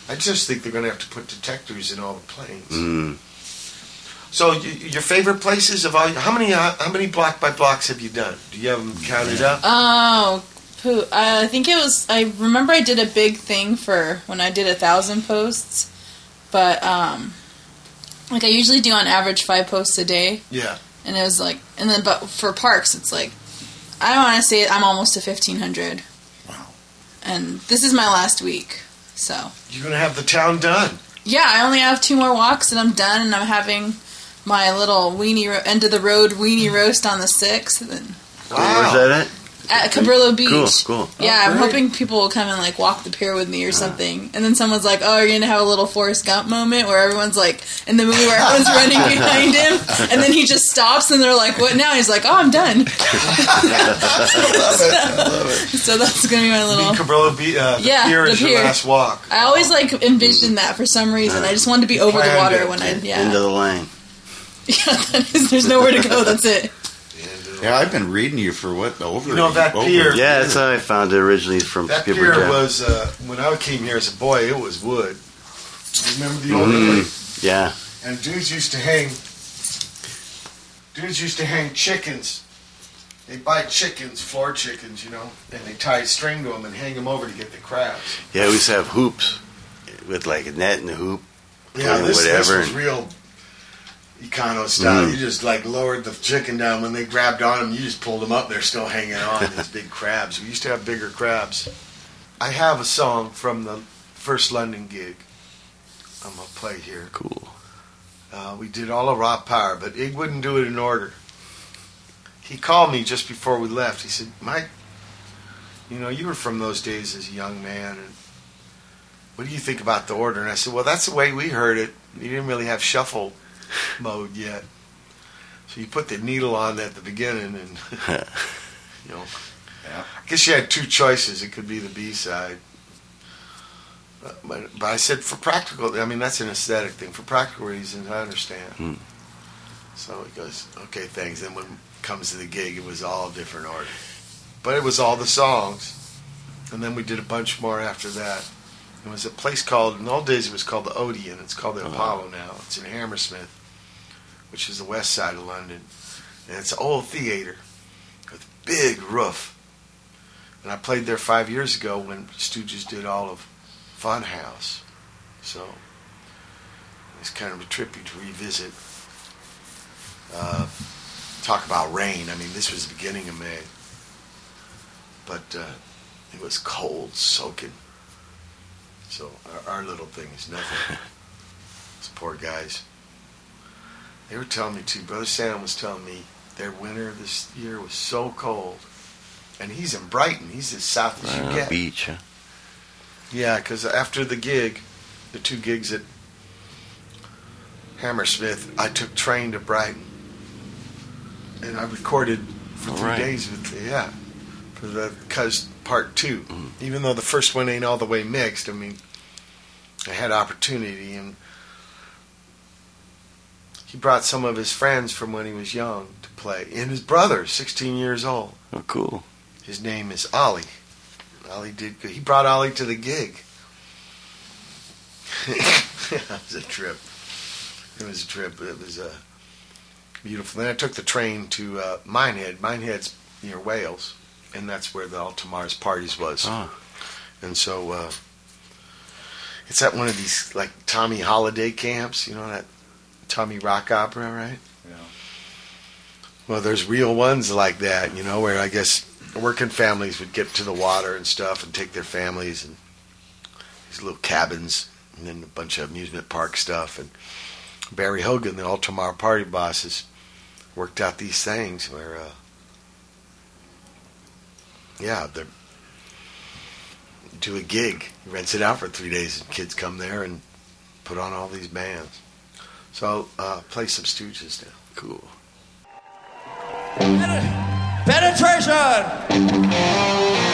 I just think they're going to have to put detectors in all the planes. Mm. So, y- your favorite places of all? How many? Uh, how many block by blocks have you done? Do you have them counted up? Oh, poo. I think it was. I remember I did a big thing for when I did a thousand posts, but um, like I usually do on average five posts a day, Yeah. and it was like, and then but for parks it's like, I don't want to say I'm almost to fifteen hundred. Wow. And this is my last week, so You're going to have the town done. yeah, I only have two more walks and I'm done, and I'm having my little weenie ro- end of the road weenie mm. roast on the sixth, and Cool. Where's that at? at Cabrillo Beach. Cool, cool. Oh, yeah, Oh, I'm hoping people will come and like walk the pier with me or uh-huh. something. And then someone's like, "Oh, you're gonna have a little Forrest Gump moment where everyone's like in the movie where everyone's [LAUGHS] running behind him, and then he just stops and they're like, "What now?" He's like, "Oh, I'm done." I love it, I love it. So that's gonna be my little. Cabrillo Beach, uh, the Yeah, pier the is your pier. last walk. I always like envisioned mm. that for some reason. I just wanted to be over the Planned water it. when I End of yeah. the line. [LAUGHS] yeah that is, there's nowhere to go. That's it. Yeah, I've been reading you for what over. You know, that over pier- Yeah, that's how I found it originally from That Skipper pier Jeff. was uh, when I came here as a boy. It was wood. You remember the old Mm, yeah. And dudes used to hang. Dudes used to hang chickens. They buy chickens, floor chickens, you know, and they tie a string to them and hang them over to get the crabs. Yeah, we used to have hoops with like a net and a hoop. Yeah, Or this, this whatever. was real econo style. Mm. You just like lowered the chicken down. When they grabbed on them, you just pulled them up. They're still hanging on. [LAUGHS] These big crabs. We used to have bigger crabs. I have a song from the first London gig. I'm gonna play here. Cool. Uh, we did all of raw power, but Ig wouldn't do it in order. He called me just before we left. He said, "Mike, you know, you were from those days as a young man, and what do you think about the order?" And I said, "Well, that's the way we heard it. You didn't really have shuffle mode yet, so you put the needle on at the beginning, and [LAUGHS] you know, Yeah. I guess you had two choices. It could be the B side." But, but, I said for practical, I mean that's an aesthetic thing. For practical reasons, I understand. Hmm. So he goes, okay, thanks. Then when it comes to the gig, it was all different order, but it was all the songs, and then we did a bunch more after that. It was a place called in the old days it was called the Odeon. It's called the Uh-huh. Apollo now. It's in Hammersmith, which is the west side of London, and it's an old theater with a big roof. And I played there five years ago when Stooges did all of Funhouse. So it's kind of a trippy to revisit. Uh, talk about rain. I mean, this was the beginning of May, but uh, it was cold, soaking. So our, our little thing is nothing. [LAUGHS] Those poor guys. They were telling me too. Brother Sam was telling me their winter this year was so cold, and he's in Brighton. He's as south as you Uh, get. beach, huh? Yeah, because after the gig, the two gigs at Hammersmith, I took train to Brighton, and I recorded for All three right. days with yeah for the cuz part 2 Mhm. Even though the first one ain't all the way mixed, I mean, I had opportunity, and he brought some of his friends from when he was young to play, and his brother, 16 years old. Oh, cool. His name is Ollie. Ollie did good. He brought Ollie to the gig. [LAUGHS] it was a trip. It was a trip. It was uh, beautiful. Then I took the train to uh, Minehead. Minehead's near Wales, and that's where the All Tomorrow's Parties was. Oh, And so uh, it's at one of these like Tommy Holiday camps. You know that Tommy Rock Opera, right? Yeah. Well, there's real ones like that, you know, where I guess working families would get to the water and stuff and take their families and these little cabins and then a bunch of amusement park stuff. And Barry Hogan, the Altamar party bosses, worked out these things where, uh, yeah, they do a gig, rents it out for three days, and kids come there and put on all these bands. So uh, play some Stooges now. Cool. Penetration!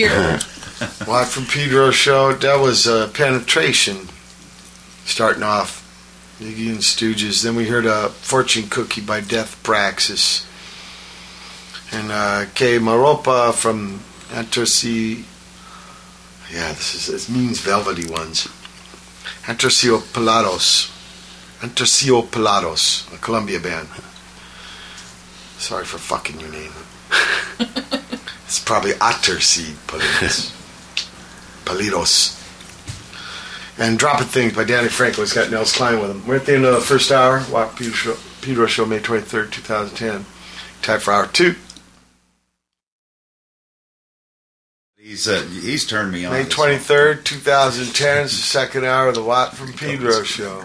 Forgot about the [LAUGHS] beer. Watt from Pedro show. That was uh, penetration. Starting off, Iggy and Stooges. Then we heard a fortune cookie by Death Praxis, and uh, Quemarropa from Anterci. Yeah, this is this means velvety ones. Anterciopelados. Anterciopelados, a Colombia band. Sorry for fucking your name. Probably Aterci Palitos. [LAUGHS] Palitos. And Dropping Things by Danny Frankel. He's got Nels Cline with him. We're at the end of the first hour. Walk Pedro Show, Pedro Show May 23rd, 2010. Time for hour two. He's uh, he's turned me on. May 23rd, 2010 is the second hour of the Watt from Pedro Show.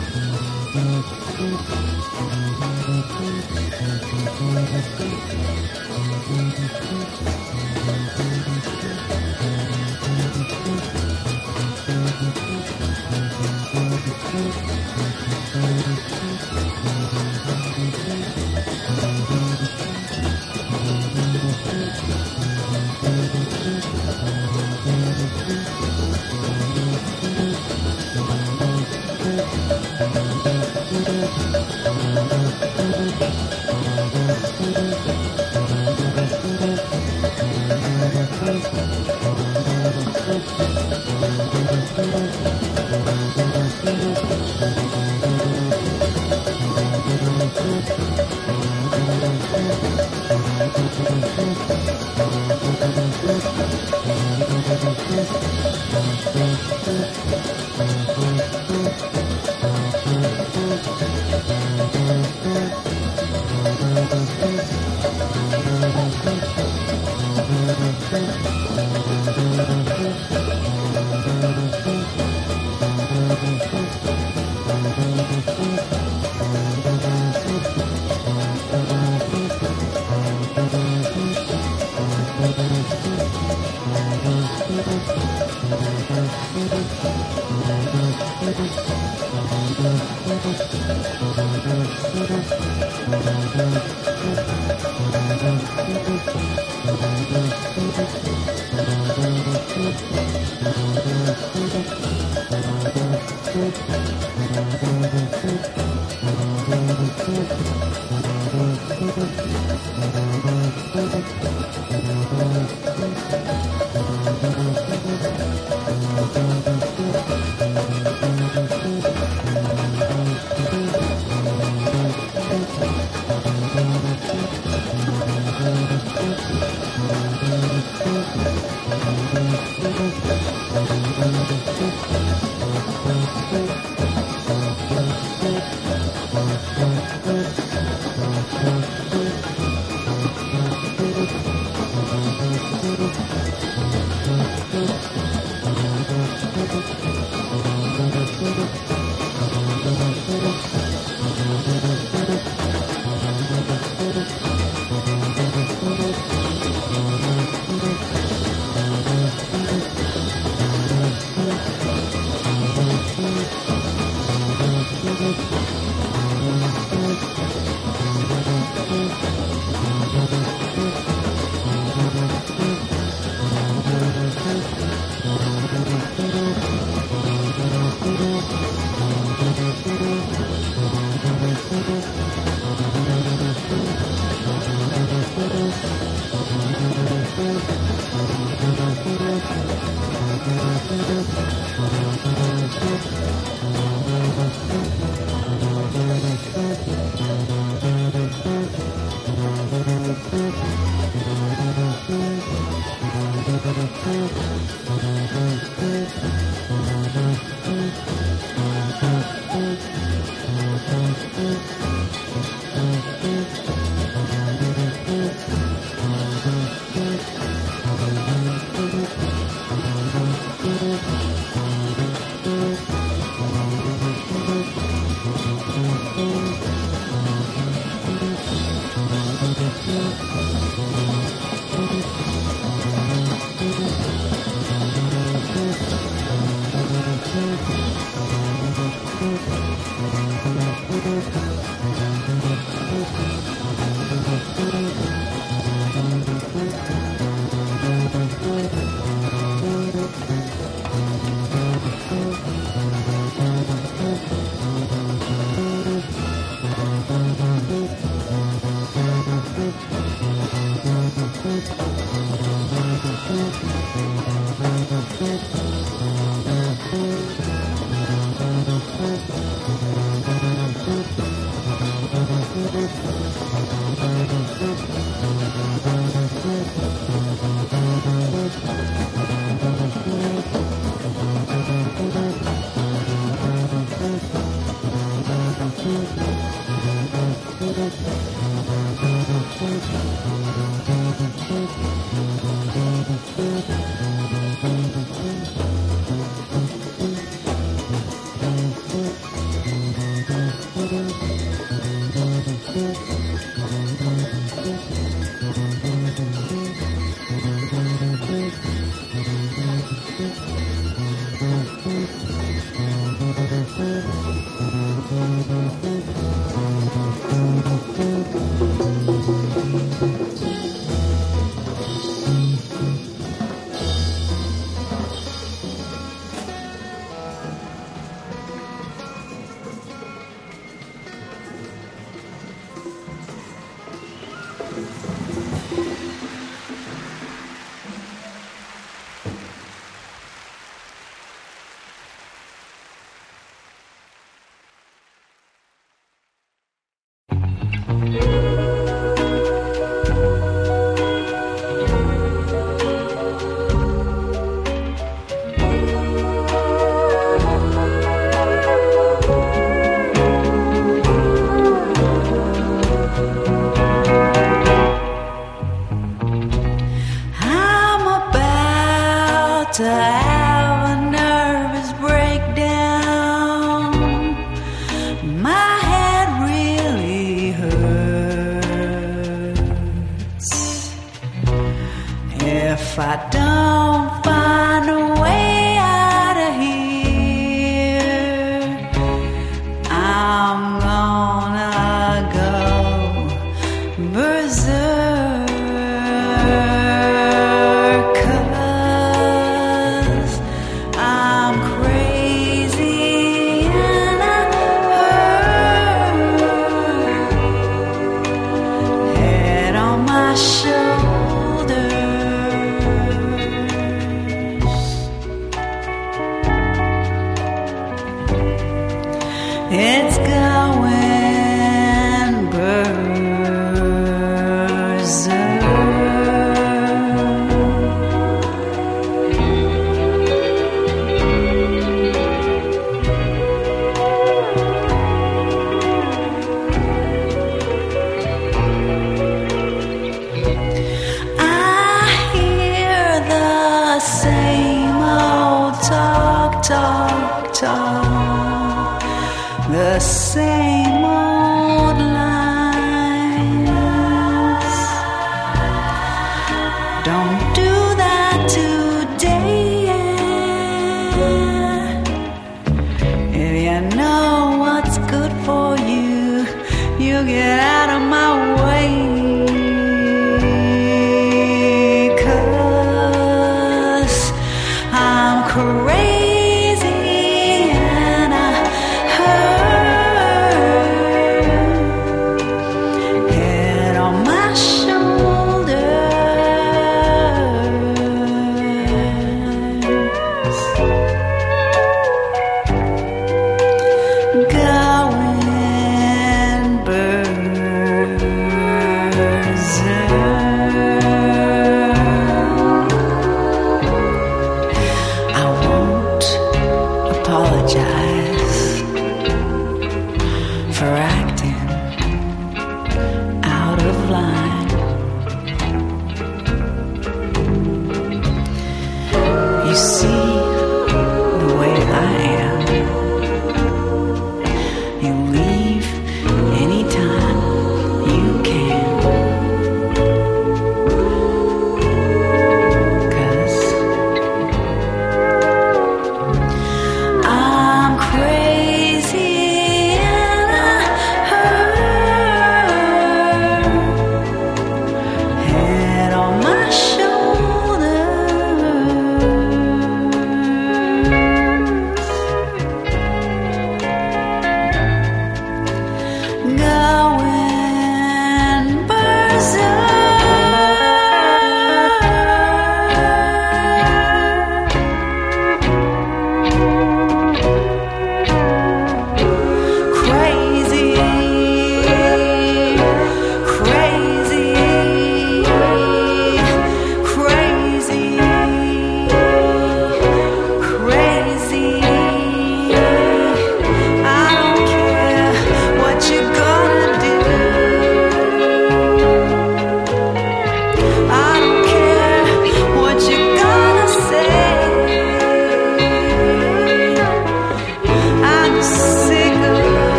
Thank you.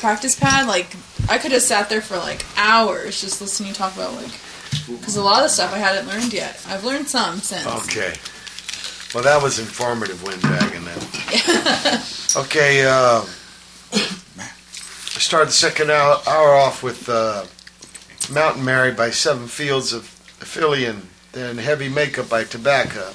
Practice pad, like I could have sat there for like hours just listening to you talk about like because a lot of stuff I hadn't learned yet. I've learned some since. Okay. Well, that was informative, windbag, and then. [LAUGHS] Okay, uh, I started the second hour, hour off with uh, Mountain Mary by Seven Fields of Aphelion, then Heavy Makeup by Tobacco,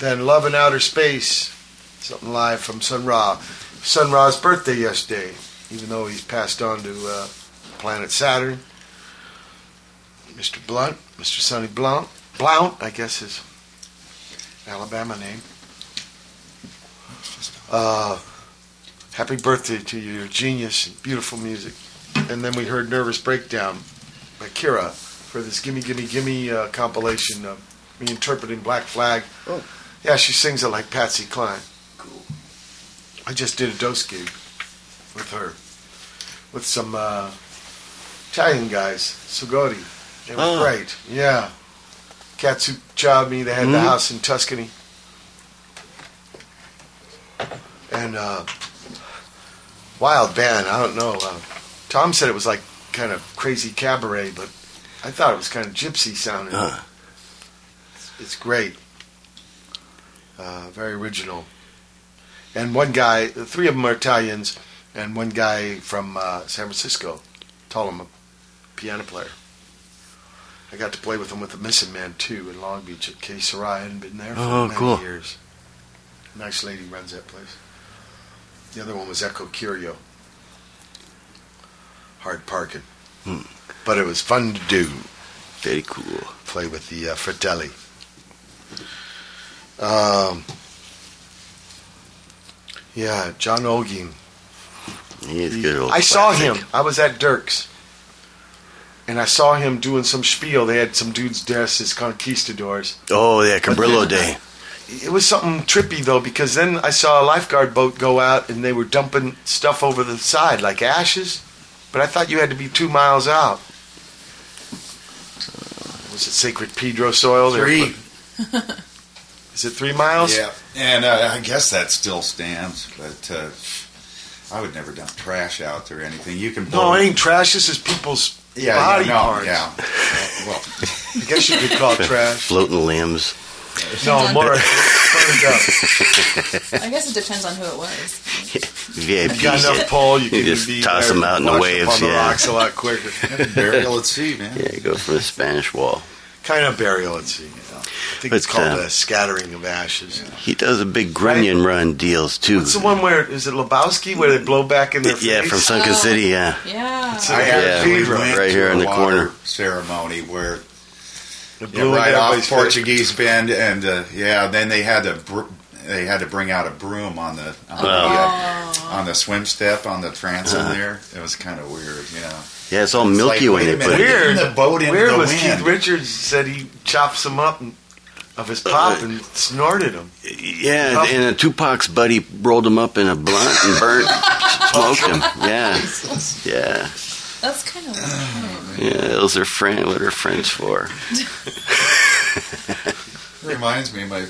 then Love in Outer Space, something live from Sun Ra. Sun Ra's birthday yesterday, even though he's passed on to uh, planet Saturn. Mr. Blunt, Mr. Sonny Blount, Blount, I guess his Alabama name. Uh, happy birthday to you, you're genius, and beautiful music. And then we heard Nervous Breakdown by Kira for this Gimme Gimme Gimme uh, compilation of me interpreting Black Flag. Oh. Yeah, she sings it like Patsy Cline. Cool. I just did a dos gig with her, with some uh, Italian guys, Sugodi. They were Oh. great. Yeah. Katsu jobbed me. They had the Mhm. house in Tuscany. And uh, wild band. I don't know. Uh, Tom said it was like kind of crazy cabaret, but I thought it was kind of gypsy sounding. Uh. It's, it's great. Uh, very original. And one guy, the three of them are Italians, and one guy from uh, San Francisco. Told him a piano player. I got to play with him with the Missing Man too in Long Beach at K Sarai. I hadn't been there for Oh, many cool. years. Nice lady runs that place. The other one was Echo Curio. Hard parking. Hmm. But it was fun to do. Very cool. Play with the uh, Fratelli. Um, yeah, John Olguin. He is good old. I saw him. I was at Dirk's. And I saw him doing some spiel. They had some dudes dressed as conquistadors. Oh yeah, Cabrillo Day. It was something trippy though, because then I saw a lifeguard boat go out and they were dumping stuff over the side like ashes. But I thought you had to be two miles out. Was it sacred Pedro soil? They Three. put- Is it three miles? Yeah, and uh, I guess that still stands, but uh, I would never dump trash out there or anything. You can No, blow- it ain't trash. This is people's yeah, body yeah, no, parts. yeah. Well, I guess you could call it trash. Floating limbs. No, more burned [LAUGHS] up. I guess it depends on who it was. VIP. You got enough pull, you can just be toss them out in the wash up waves. on the yeah. rocks a lot quicker. burial at sea, man. Yeah, go for the Spanish Wall. Kind of burial at sea. You know. I think it's But, called uh, a scattering of ashes. He does a big Grunion run deals too. What's the one where is it Lebowski where they blow back in their [LAUGHS] yeah, face? from Sunken Oh. City. Yeah, Yeah. It's I a had Yeah, we right here a in the corner. ceremony where They yeah, blew right in off everybody's face. Portuguese Bend, and uh, yeah, then they had to br- they had to bring out a broom on the on, Wow. the, uh, on the swim step on the transom there. It was kind of weird, yeah. Yeah, it's all It's milky like, when wait they a put minute, it. Weird. the boat into Weird the was wind. Keith Richards said he chopped some up and, of his pop uh, and snorted them. Yeah, Puff- and a Tupac's buddy rolled him up in a blunt and burnt, [LAUGHS] smoked him. Yeah, yeah, That's kind of yeah. Those are friend. What are friends for? It [LAUGHS] [LAUGHS] reminds me, my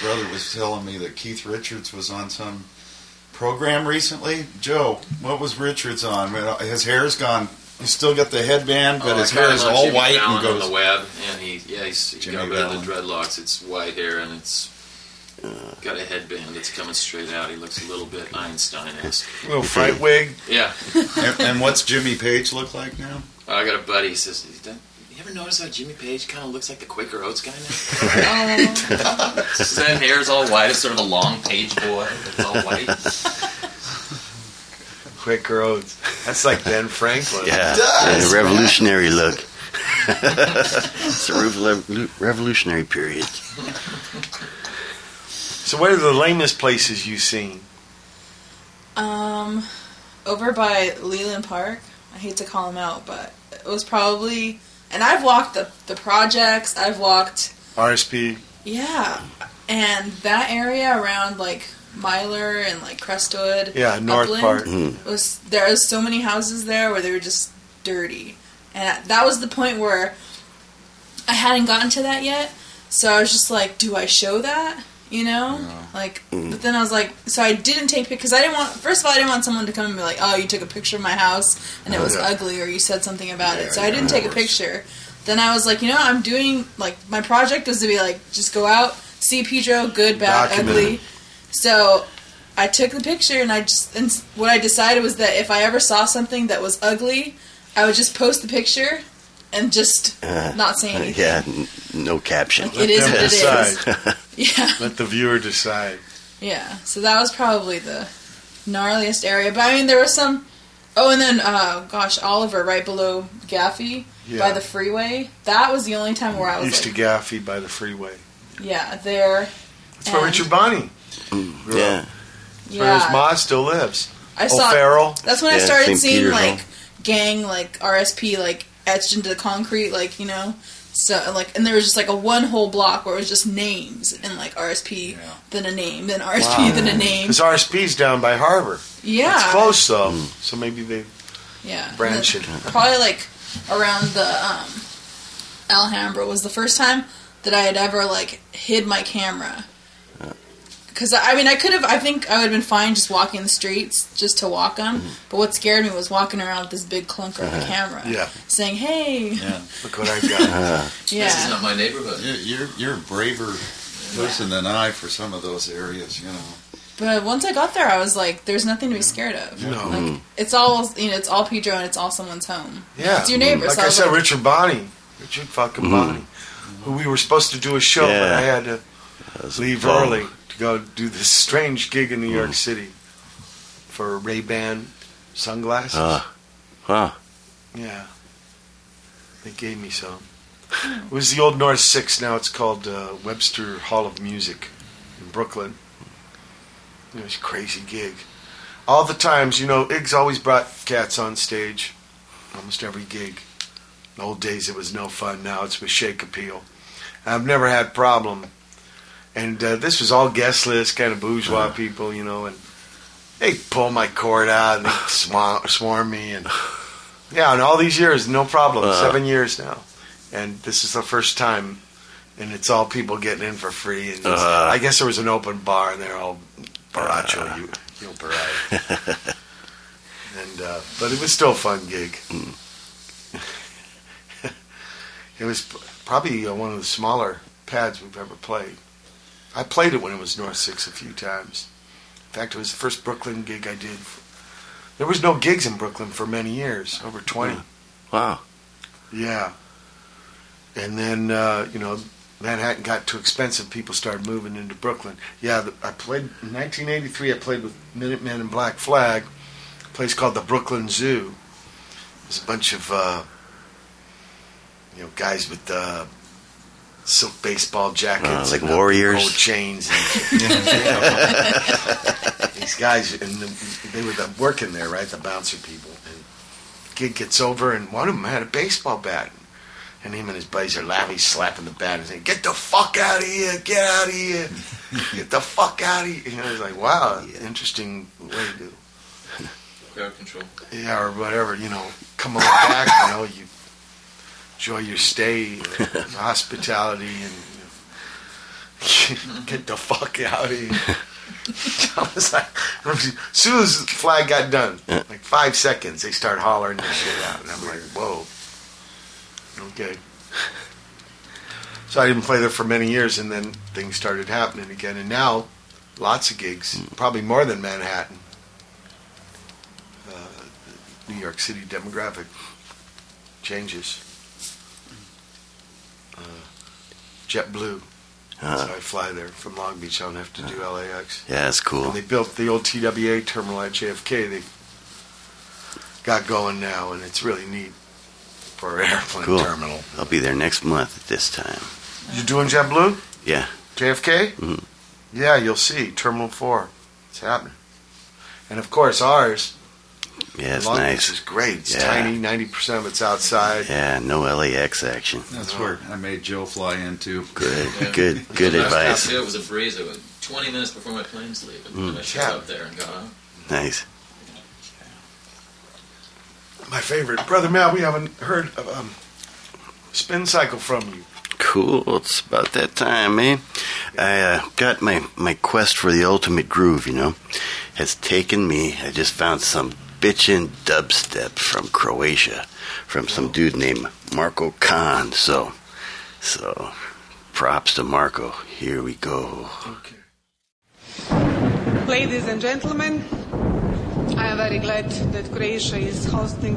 brother was telling me that Keith Richards was on some program recently. Joe, what was Richards on? His hair's gone. He's still got the headband, but Oh, his hair is all Jimmy white Fallon and on goes. the web, and he yeah he's he Jimmy got rid of the dreadlocks. It's white hair and it's uh, got a headband that's coming straight out. He looks a little bit Einstein-esque. Little fright wig. Yeah, and, and what's Jimmy Page look like now? I got a buddy. He says, "You ever notice how Jimmy Page kind of looks like the Quaker Oats guy now? [LAUGHS] [LAUGHS] His hair's all white. It's sort of a long page boy. It's all white. [LAUGHS] Quaker Oats. That's like Ben [LAUGHS] Franklin. Yeah, does, yeah, revolutionary look. [LAUGHS] it's a revol- revolutionary period. So what are the lamest places you've seen? Um, over by Leland Park. I hate to call him out, but it was probably. And I've walked the the projects. I've walked. RSP. Yeah, and that area around like Myler and like Crestwood. Yeah, north Upland, part. Mm. Was there was so many houses there where they were just dirty, and that was the point where I hadn't gotten to that yet. So I was just like, do I show that? You know, like. But then I was like, so I didn't take because I didn't want. First of all, I didn't want someone to come and be like, oh, you took a picture of my house and it was Yeah. ugly, or you said something about Yeah, it. So I didn't take a picture. Then I was like, you know, I'm doing like my project was to be like, just go out, see Pedro, good, bad, Document ugly. So I took the picture and I just and what I decided was that if I ever saw something that was ugly, I would just post the picture and just Uh, not say anything. Yeah, n- no caption. It is them what it is. decide. [LAUGHS] Yeah, Let the viewer decide. yeah. So that was probably the gnarliest area. But I mean, there was some. Oh, and then uh, gosh, Oliver, right below Gaffey Yeah. by the freeway. That was the only time where I was Used like, to Gaffey by the freeway. yeah, there. That's where Richard Bonney. Mm, yeah, That's where his Yeah, ma still lives. I saw. O'Farrell. That's when I started St. seeing Peter's like Hall. gang like RSP like etched into the concrete, like you know. So like, and there was just like a one whole block where it was just names and like RSP, Yeah. then a name, then RSP, then a name. Because RSP's down by Harbor. Yeah, It's close though, so maybe they Yeah, branch it. Probably like around the um, Alhambra was the first time that I had ever like hid my camera. Because I mean, I could have. I think I would have been fine just walking the streets, just to walk them. Mm-hmm. But what scared me was walking around with this big clunker of a uh-huh. camera, Yeah. saying, "Hey, Yeah, Look what I've [LAUGHS] got. Uh, This is not my neighborhood. you're you're, you're a braver person than I for some of those areas. You know, But once I got there, I was like, "There's nothing to be scared of. No. Like, mm-hmm. it's all you know. It's all Pedro, and it's all someone's home. Yeah. it's your neighbor." Like so I I said, like, Richard Bonney. Richard fucking. Mm-hmm. Bonney. Who we were supposed to do a show, but I had to leave fun. early to go do this strange gig in New York Mm. City for Ray Ban sunglasses. Uh, huh. yeah. They gave me some. It was the old North Six. Now it's called uh, Webster Hall of Music in Brooklyn. It was a crazy gig. all the times, you know, Iggs always brought cats on stage, almost every gig. In the old days, it was no fun. Now it's with Shake Appeal. I've never had problem. And uh, this was all guest list, kind of bourgeois people, you know, and they pull my cord out and they [LAUGHS] swarm, swarm me. And yeah, and all these years, no problem. Uh. Seven years now. And this is the first time. And it's all people getting in for free. And it's- Uh. I guess there was an open bar, and they're all Baracho, you, you Barai. and uh, but it was still a fun gig. [LAUGHS] [LAUGHS] it was probably uh, one of the smaller pads we've ever played. I played it when it was North Six a few times. In fact, it was the first Brooklyn gig I did. There was no gigs in Brooklyn for many years, over twenty. Wow. Yeah. And then, uh, you know, Manhattan got too expensive. People started moving into Brooklyn. Yeah, the, I played in 1983. I played with Minutemen and Black Flag, a place called the Brooklyn Zoo. There's a bunch of, uh, you know, guys with uh, silk baseball jackets, Uh, like and, uh, warriors? gold chains. And, [LAUGHS] [LAUGHS] these guys, and the, they were the, working there, right? The bouncer people. And kid gets over, and one of them had a baseball bat. And him and his buddies are laughing, he's slapping the bat and saying, Get the fuck out of here, get out of here, [LAUGHS] get the fuck out of here. You know, I was like, wow, interesting way to do Crowd control. yeah, or whatever, you know, come on back, you know, you enjoy your stay, [LAUGHS] hospitality, and [LAUGHS] get the fuck out of here. [LAUGHS] I was like, as soon as the flag got done, like five seconds, they start hollering this shit out, and I'm like, whoa, okay. So I didn't play there for many years, and then things started happening again, and now lots of gigs, probably more than Manhattan. Uh, New York City demographic changes. Uh, JetBlue. Uh, so I fly there from Long Beach. I don't have to do LAX. yeah, that's cool. And they built the old TWA terminal at JFK. They got going now, and it's really neat for an airplane Cool. terminal. I'll be there next month at this time. You doing JetBlue? Yeah. JFK? Mhm. Yeah, you'll see. Terminal 4. It's happening. And of course, ours, Yeah, it's Long Beach nice. is great. It's Yeah. tiny. 90% of it's outside. Yeah, no LAX action. That's where I made Joe fly into. Good, Yeah. good, [LAUGHS] good Last advice. It was a breeze. It was 20 minutes before my plane's leaving. Mm. And I showed Yeah. up there and got on. Nice. My favorite. Brother Matt, we haven't heard of um, Spin Cycle from you. Cool. It's about that time, man. I uh, got my, my quest for the ultimate groove, you know, has taken me. I just found some bitchin' dubstep from Croatia, from some dude named Marco Khan. So, so, props to Marco. Here we go. Ladies and gentlemen, I am very glad that Croatia is hosting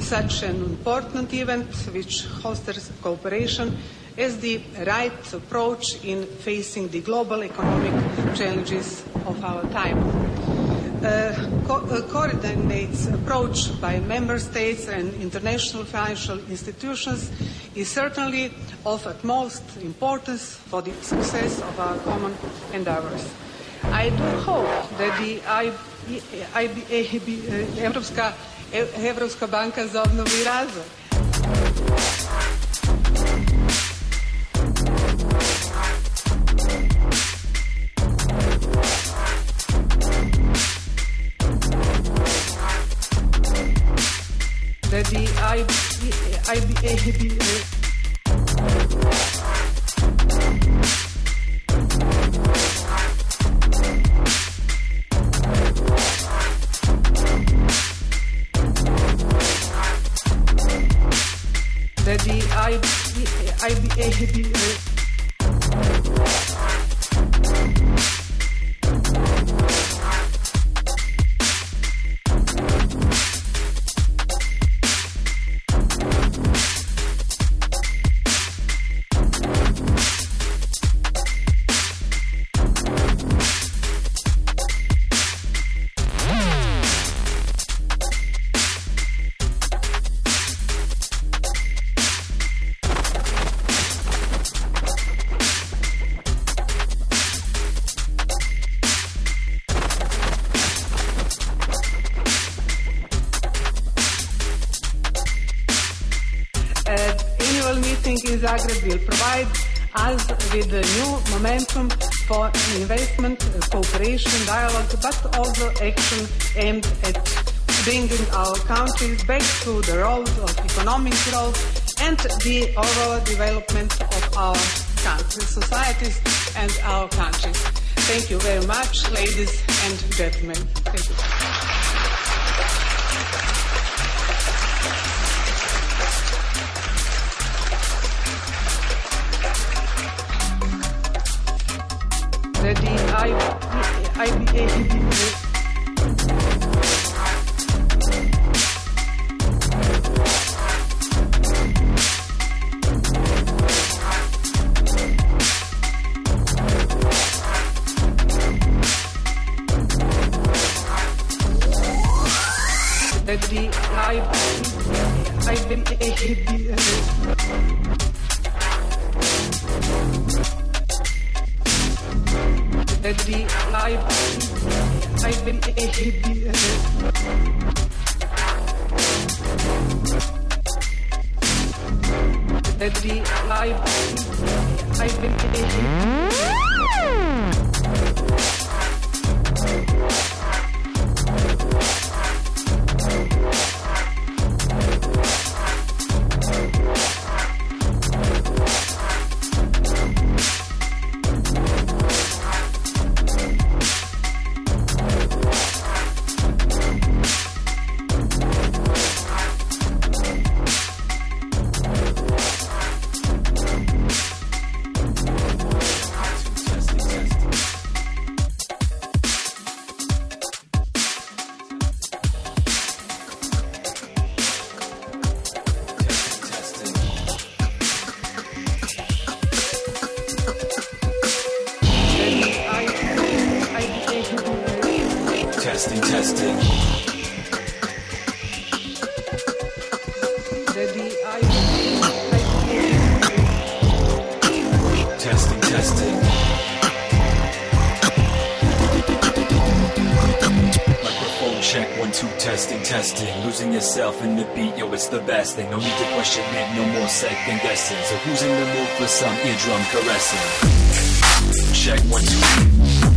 such an important event which fosters cooperation as the right approach in facing the global economic challenges of our time. A co- uh, coordinated approach by member states and international financial institutions is certainly of utmost importance for the success of our common endeavors. I do hope that the IB, IB, Evropska, Evropska banka za obnovu i razvoj the IB, IB, IB, eh, that the IB, Back to the road of economic growth and the overall development of our countries, societies and our countries. Thank you very much, ladies and gentlemen. Thank you. lessons. So who's in the mood for some eardrum caressing? Check one, two, three.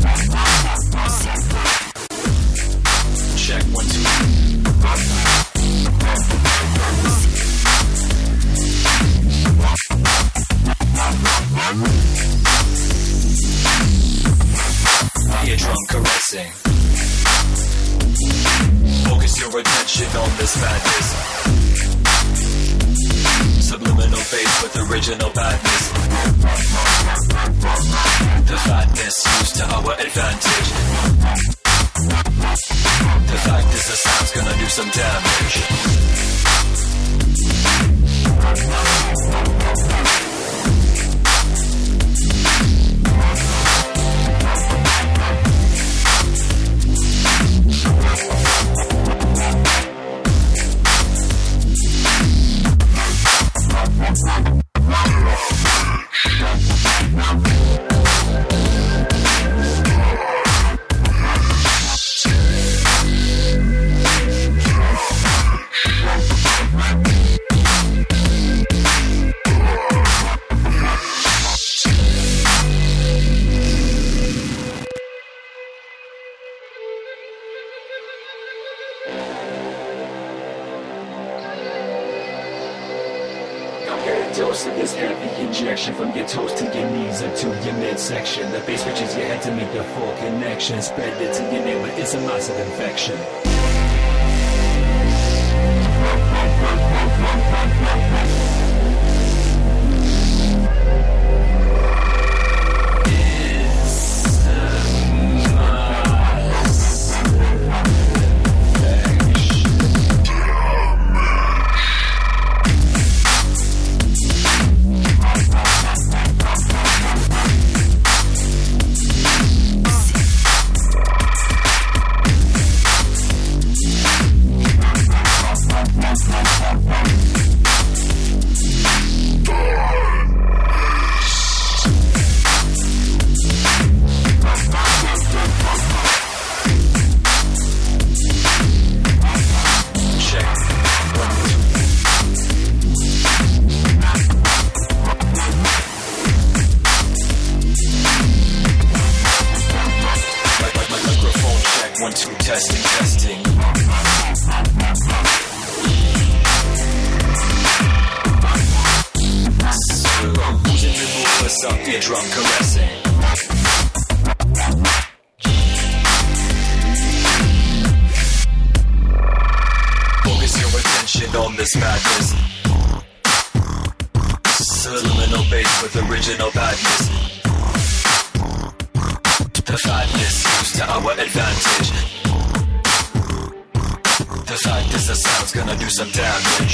Madness. Subliminal bass with original badness. The fatness used to our advantage. The fact is the sound's gonna do some damage.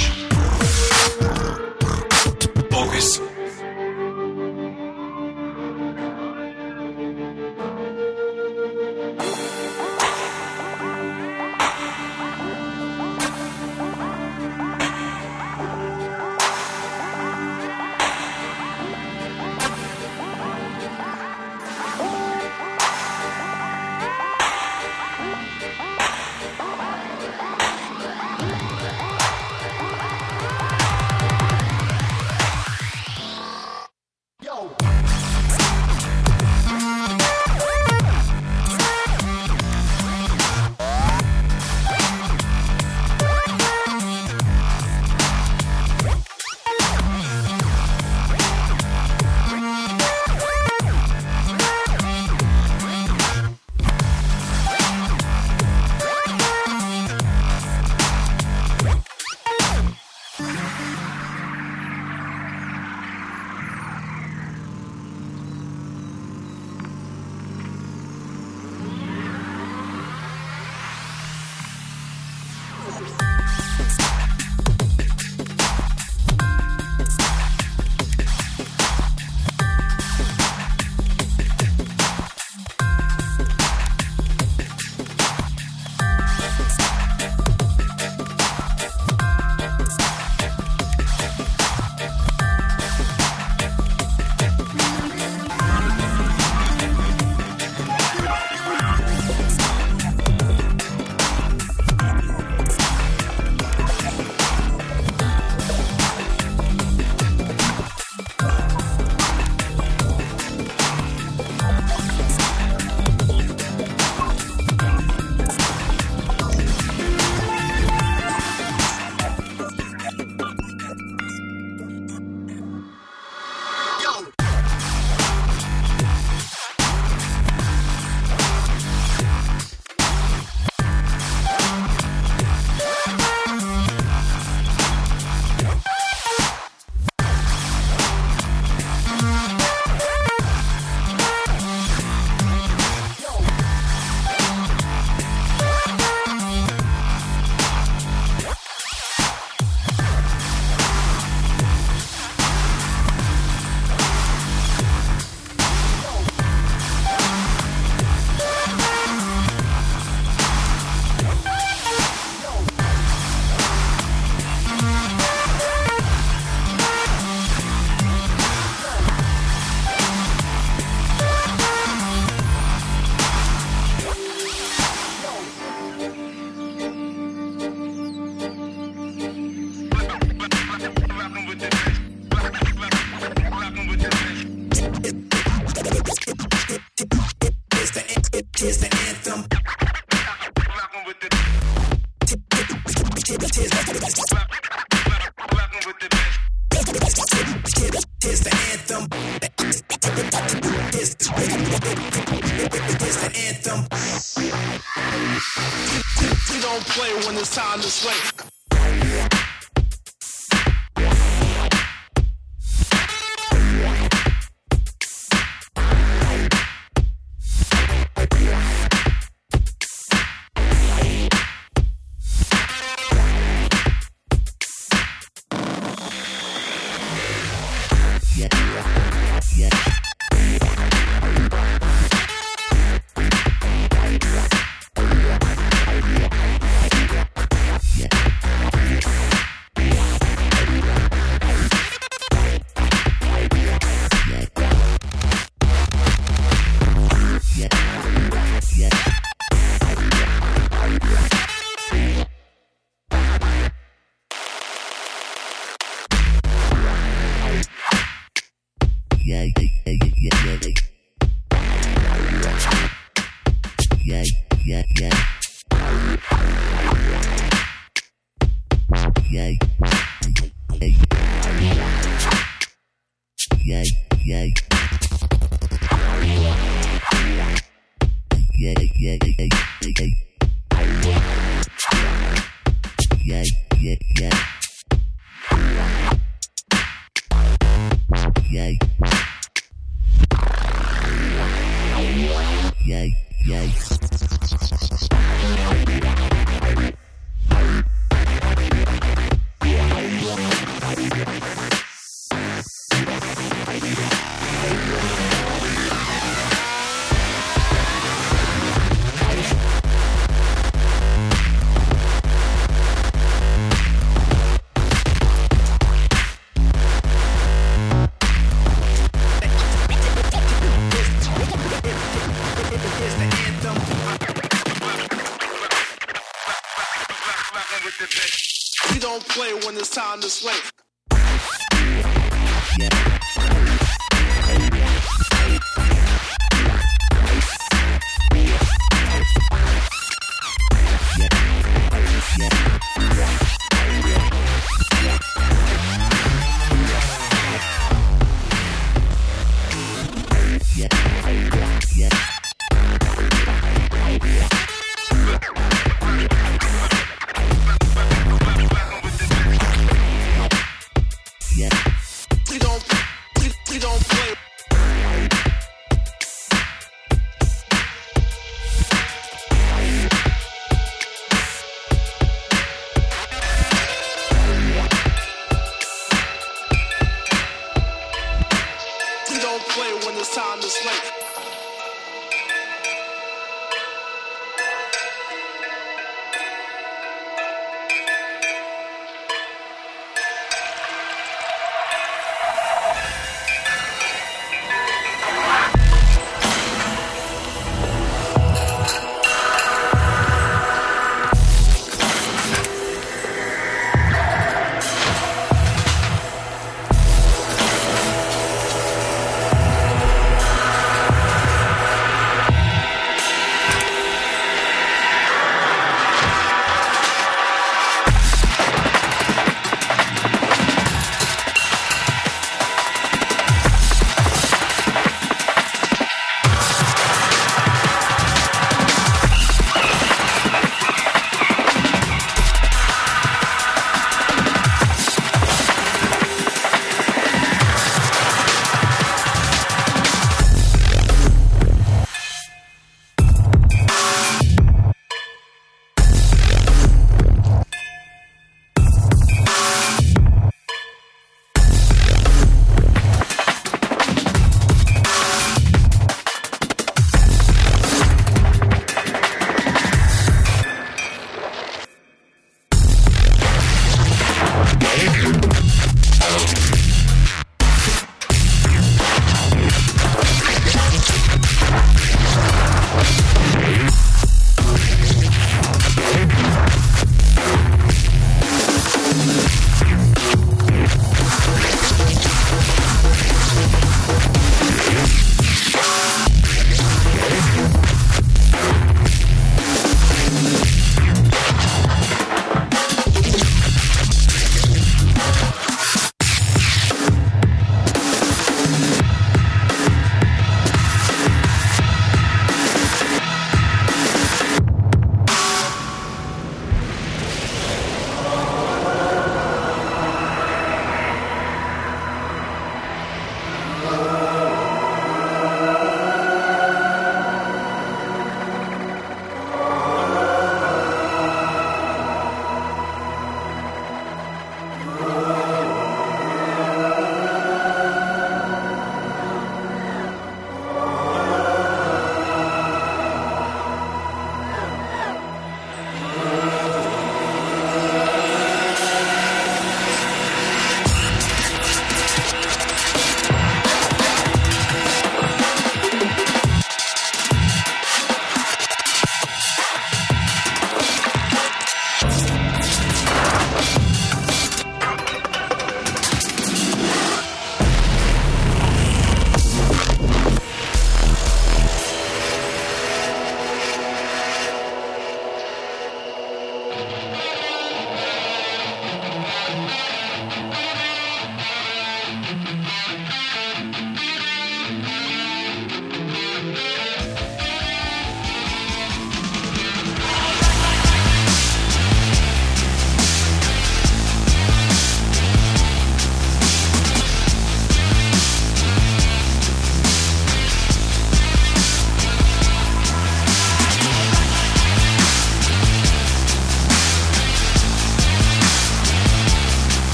We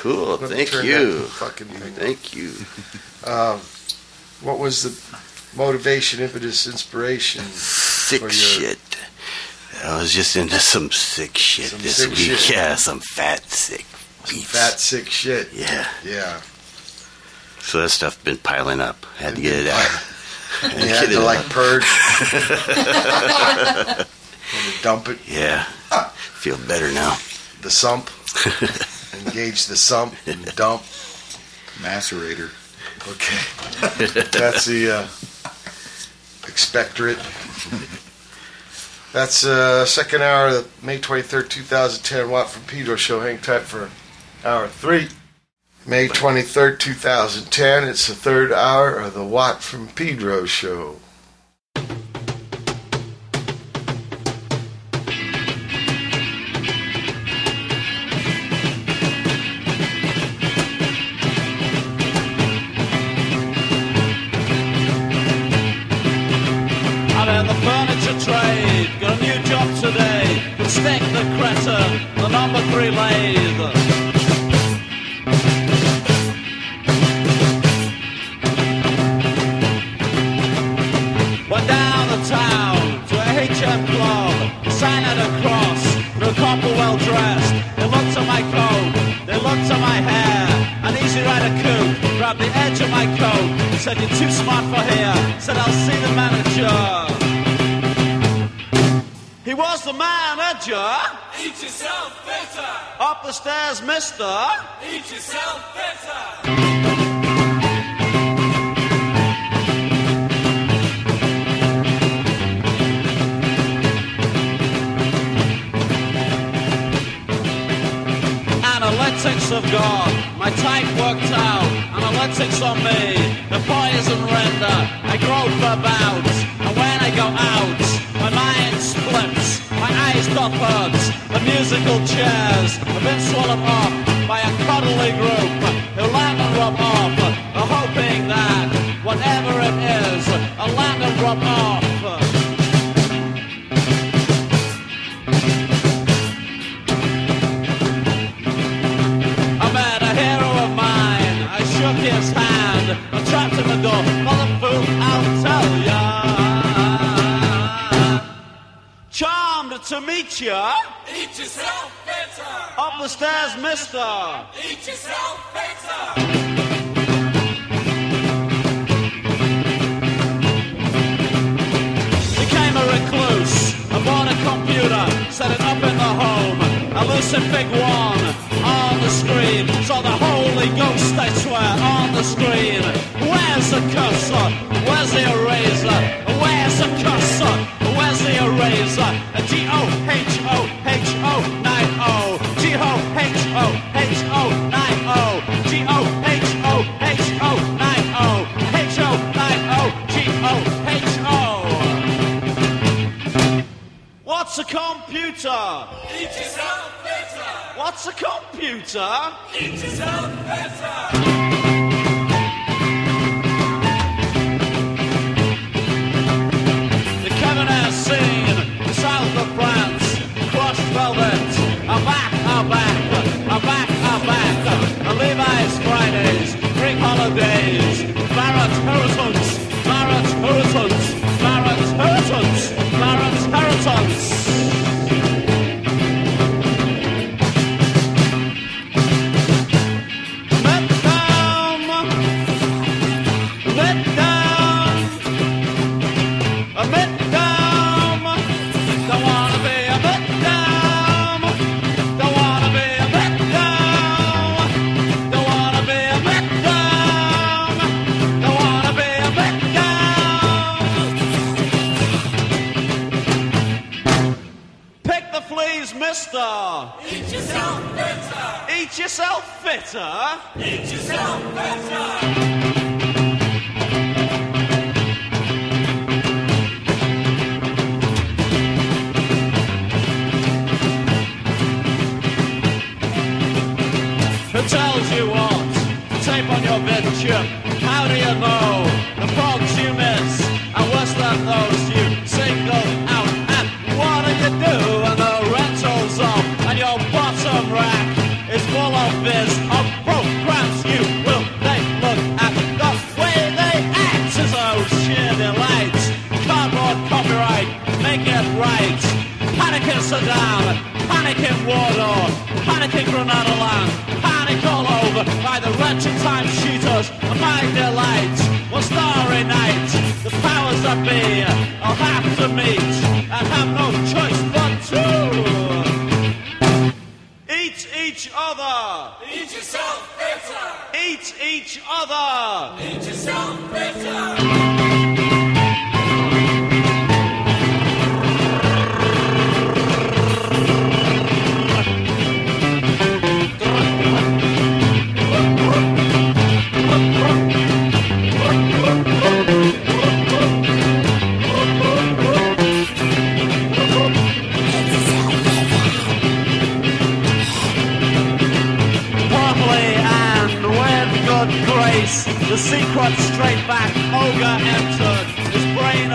Cool. Let Thank you. Fucking. Thank you. Um, what was the motivation, impetus, inspiration? Sick for your- shit. I was just into some sick shit Some this sick week. shit. Yeah, some fat sick Some fat, sick shit. Yeah. Yeah. So that stuff been piling up. Had to get it out. And [LAUGHS] you had to like out. purge. [LAUGHS] and to dump it. Yeah. Feel better now. The sump. [LAUGHS] Engage the sump and dump. Macerator. Okay. That's the uh, expectorate. That's uh, second hour of the May 23rd, 2010 Watt from Pedro show. Hang tight for hour three. May 23rd, 2010. It's the third hour of the Watt from Pedro show. The number three lathe. The stairs, mister. Eat yourself fitter. Analytics have gone, my type worked out. Analytics on me, the poison render. I grope about, and when I go out, my mind splits, my eyes doth hurt. Musical chairs have been swallowed up by a cuddly group who land and rub off, uh, hoping that whatever it is, a land and rub off. I met a hero of mine. I shook his hand. I trapped in the door. Mother fool, I'll tell ya. Charmed to meet ya. Eat yourself fitter. Up the stairs, mister. Eat yourself fitter. Became a recluse. I bought a computer, set it up in the home. A Lucifig one on the screen. Saw the Holy Ghost, I swear, on the screen. Where's the cursor? Where's the eraser? Where's the cursor? Where's the eraser? G O H O H O 9 O. G O H O H O 9 O. G O H O H O 9 O. H O 9 O. G O H O. What's a computer? Eat yourself fitter. What's a computer? Eat yourself fitter. South of France, crushed velvet, a back, a back, a back, a back, a Levi's Fridays, Greek holidays, Barrett Hurricanes, Barrett Hurricanes, Barrett Hurricanes, Barrett Hurricanes. Fitter. Eat yourself fitter. Who tells you what? Tape on your vid chip. How do you know? Panic in Warsaw, panic in Grenada land, panic all over by the wretched time shooters and my delight. One starry night, the powers that be I'll have to meet and have no choice but to eat each other. Eat yourself fitter. Eat each other. Eat yourself fitter. The secret straight back ogre entered, his brain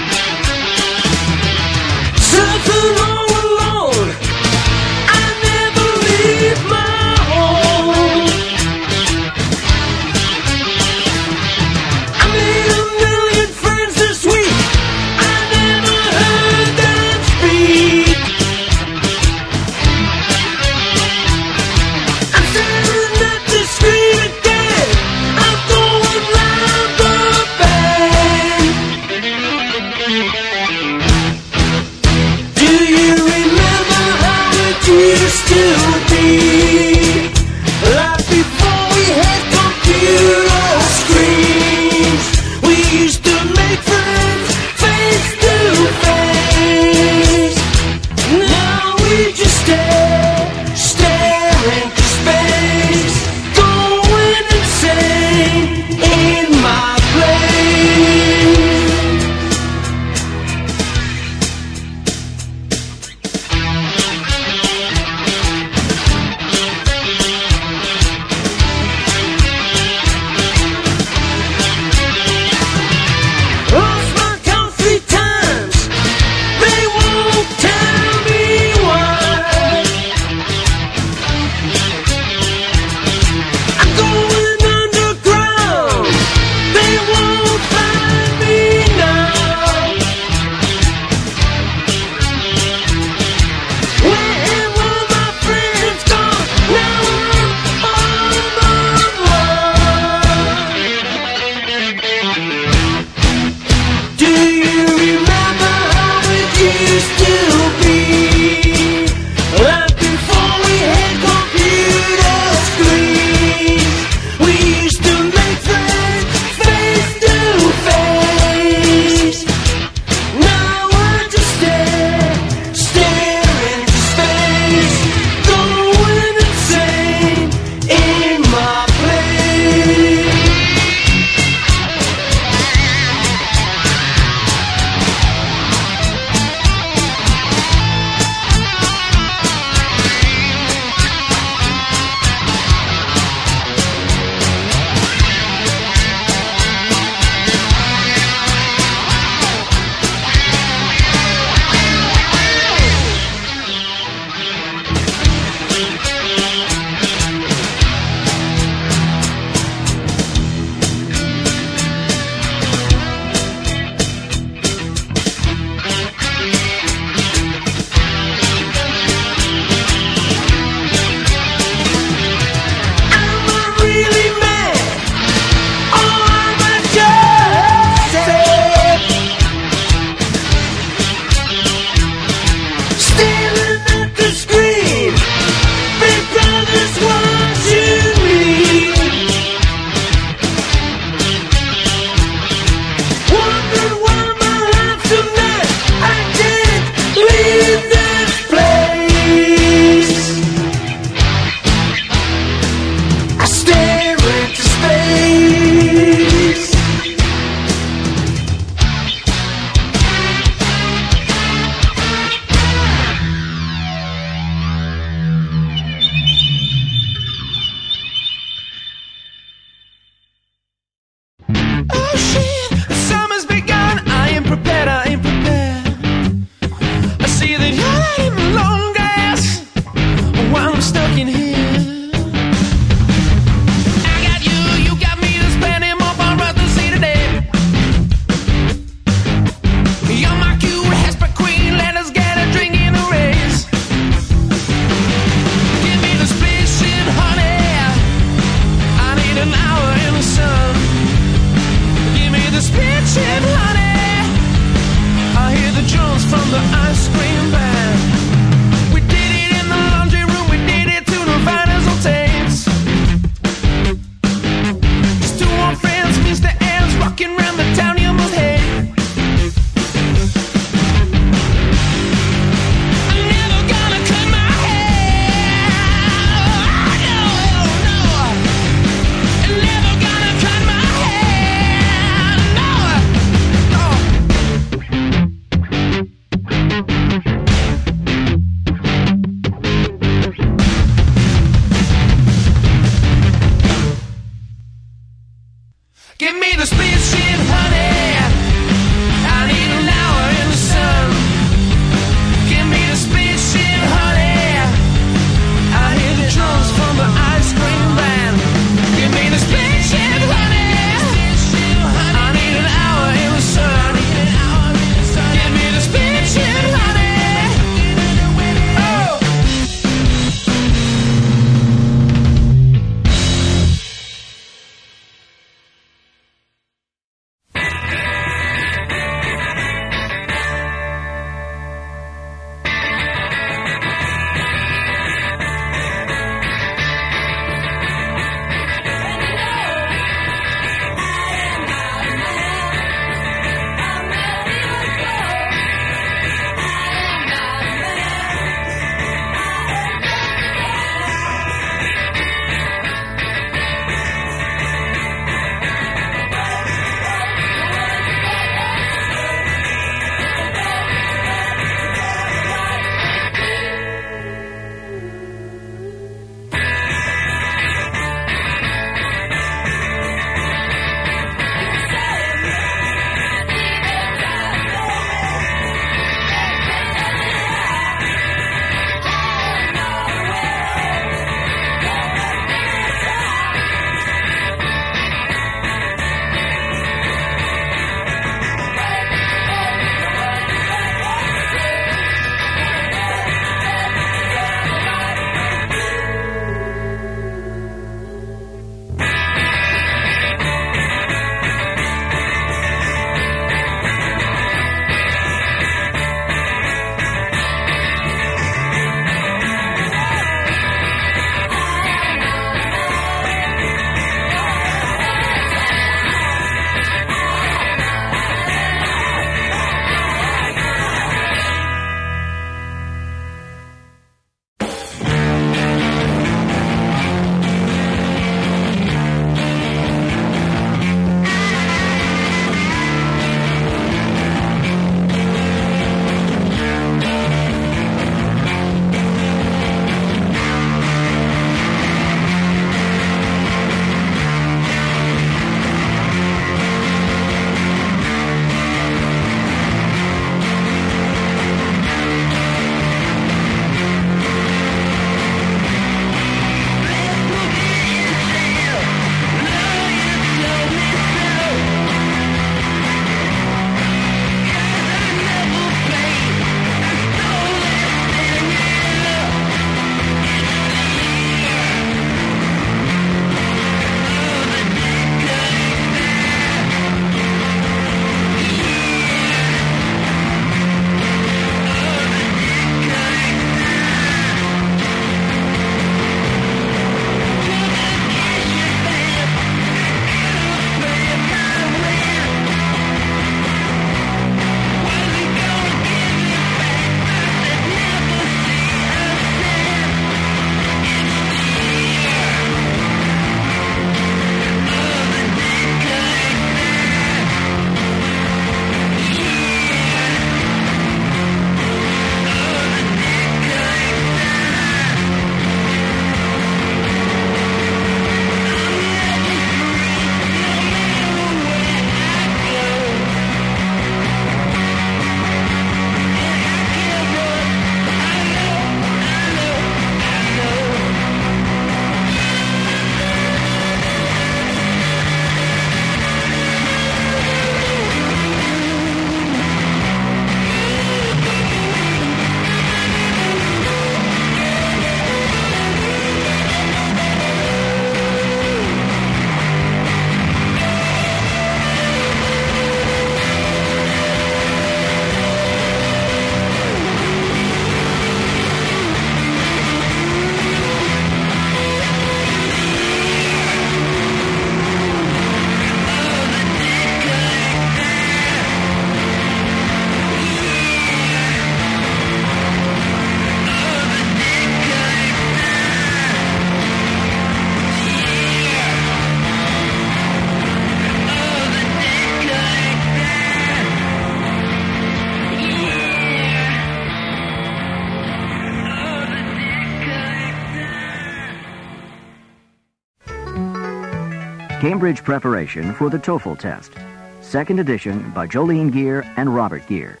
Cambridge Preparation for the TOEFL Test. Second edition by Jolene Gear and Robert Gear.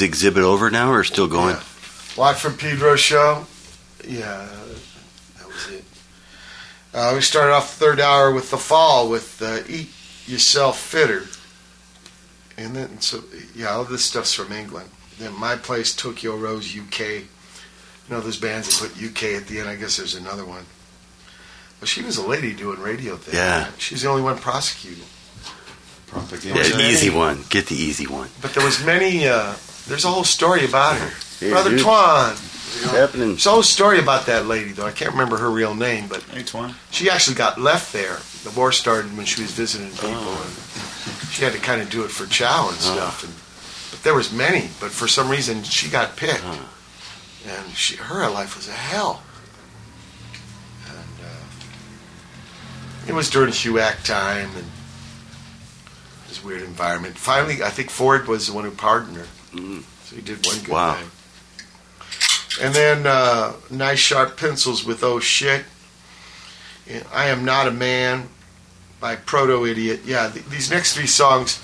Is, is exhibit over now or still going? Watt from Pedro show. Yeah, that was it. Uh, we started off the third hour with the fall with uh, Eat Yourself Fitter. And then, so, yeah, all this stuff's from England. Then my place, Tokyo Rose, UK. You know, those bands that put UK at the end. I guess there's another one. Well, she was a lady doing radio things. Yeah. She's the only one prosecuting. Propaganda. Yeah, easy one. Get the easy one. But there was many. Uh, there's a whole story about her, Hey, Brother dude. Twan. What's happening? There's a whole story about that lady, though. I can't remember her real name, but Hey, Twan. she actually got left there. The war started when she was visiting people, Oh. and she had to kind of do it for chow and stuff. And, but there was many, but for some reason she got picked, and she, her life was a hell. And uh, it was during HUAC time, and this weird environment. Finally, I think Ford was the one who pardoned her, so he did one good Wow. thing. And then uh, nice sharp pencils with oh shit. I am not a man by Proto Idiot. Yeah, th- these next three songs,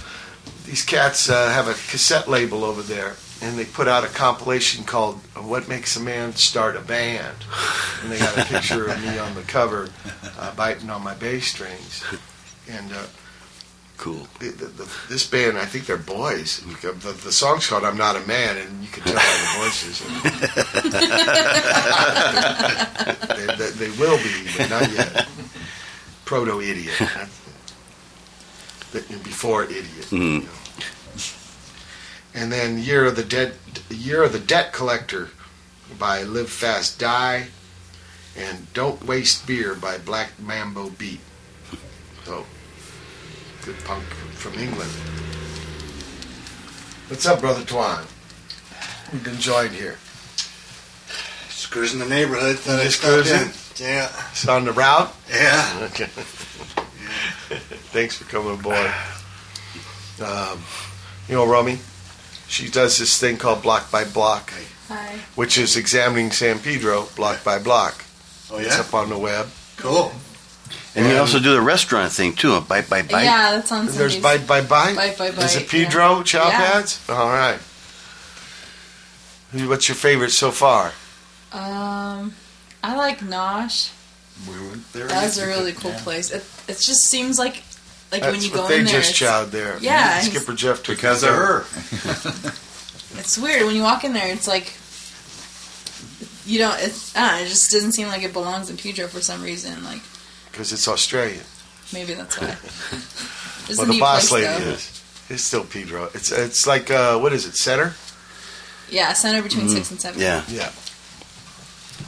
these cats uh, have a cassette label over there, and they put out a compilation called uh, "What Makes a Man Start a Band," and they got a picture of me on the cover, uh, biting on my bass strings, and. Cool. the, the, the, this band, I think they're boys. The, the song's called "I'm Not a Man," and you can tell by the voices. [LAUGHS] they, they, they will be, but not yet. Proto idiot. Before idiot. Mhm. And then Year of the Dead, Year of the Debt Collector by Live Fast Die, and Don't Waste Beer by Black Mamba Beat. So, good punk from England. What's up, brother Twan? We've been joined here. Just cruising the neighborhood. Thought Just stop cruising? in. Yeah. It's on the route. Yeah. Okay. [LAUGHS] Thanks for coming aboard. Um, you know, Rummy, she does this thing called Block by Block, Hi. which is examining San Pedro block by block. Oh, yeah? It's up on the web. Cool. And you also do the restaurant thing too. A bite, bite, bite. Yeah, that's on There's Sundays. Bite by Bite. Bite by Is it Pedro yeah. chow Yeah. pads? All right. Who- What's your favorite so far? Um, I like Nosh. We went there. That's a really cool Yeah. place. It, it just seems like like That's when you what go they in there. just it's- chowed there. Yeah, he's- Skipper Jeff took Because of there. her. It's weird when you walk in there. It's like you don't. It's I know, it just doesn't seem like it belongs in Pedro for some reason. Like because it's Australian. maybe that's why. [LAUGHS] It's well, the boss place, lady though. is. It's still Pedro. It's it's like uh, what is it? Center? Yeah, center between six and seven. Yeah. Yeah.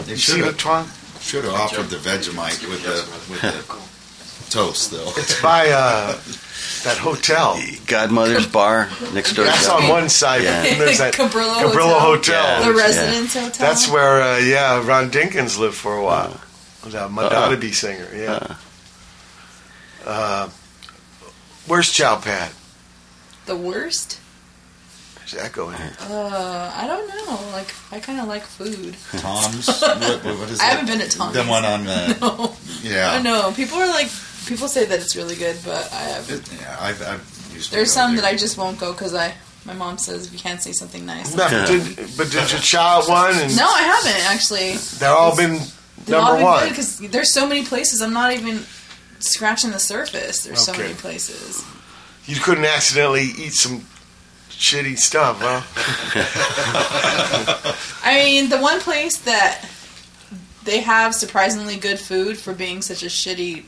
They You should see have it, Twan? should have offered the Vegemite with the with the [LAUGHS] toast though. It's by uh, that hotel. [LAUGHS] Godmother's bar next door. That's God- on one side. Yeah. And there's that Cabrillo Cabrillo Hotel. Hotel. The Yeah. Residence Hotel. That's where, uh, yeah, Ron Dinkins lived for a while. The Madonna Uh-uh. Singer, yeah. Uh, Where's Chow Pad? The worst? There's echo in here. Uh, I don't know. Like, I kind of like food. Tom's. what, [LAUGHS] what- what is I that? haven't been at Tom's. The one on. Uh, [LAUGHS] No. Yeah. I know. People are like, people say that it's really good, but I have. Yeah, I've, I've used There's some there. that I just won't go because I. My mom says if you can't say something nice. No, did, but did you try one? And No, I haven't actually. They've all been They've all number been one. because there's so many places. I'm not even scratching the surface. There's so Okay. many places. You couldn't accidentally eat some shitty stuff, huh? [LAUGHS] I mean, the one place that they have surprisingly good food for being such a shitty.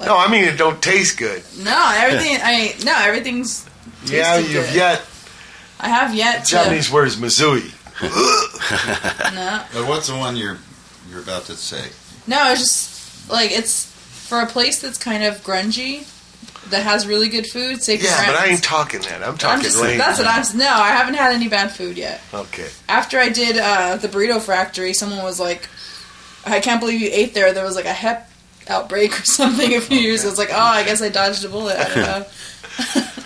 no, I mean it don't taste good. No, everything. I no, everything's. yeah, tasted you've good. yet. I have yet to. Japanese word is mazui. [LAUGHS] No, But what's the one you're you're about to say? no, it's just like it's for a place that's kind of grungy that has really good food. Sacred Yeah, but I ain't talking that. I'm I'm talking just, lane. that's what I'm. No, I haven't had any bad food yet. Okay. After I did uh, the burrito factory, someone was like, "I can't believe you ate there." There was like a hep outbreak or something a few years. ago. It's like, oh, I guess I dodged a bullet. I don't know. [LAUGHS]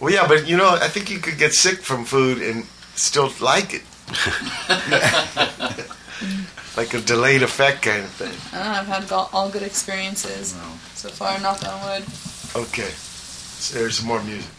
Well, yeah, but you know, I think you could get sick from food and still like it. [LAUGHS] like a delayed effect kind of thing. I don't know, I've had all, good experiences so far. Knock on wood. Okay. So there's some more music.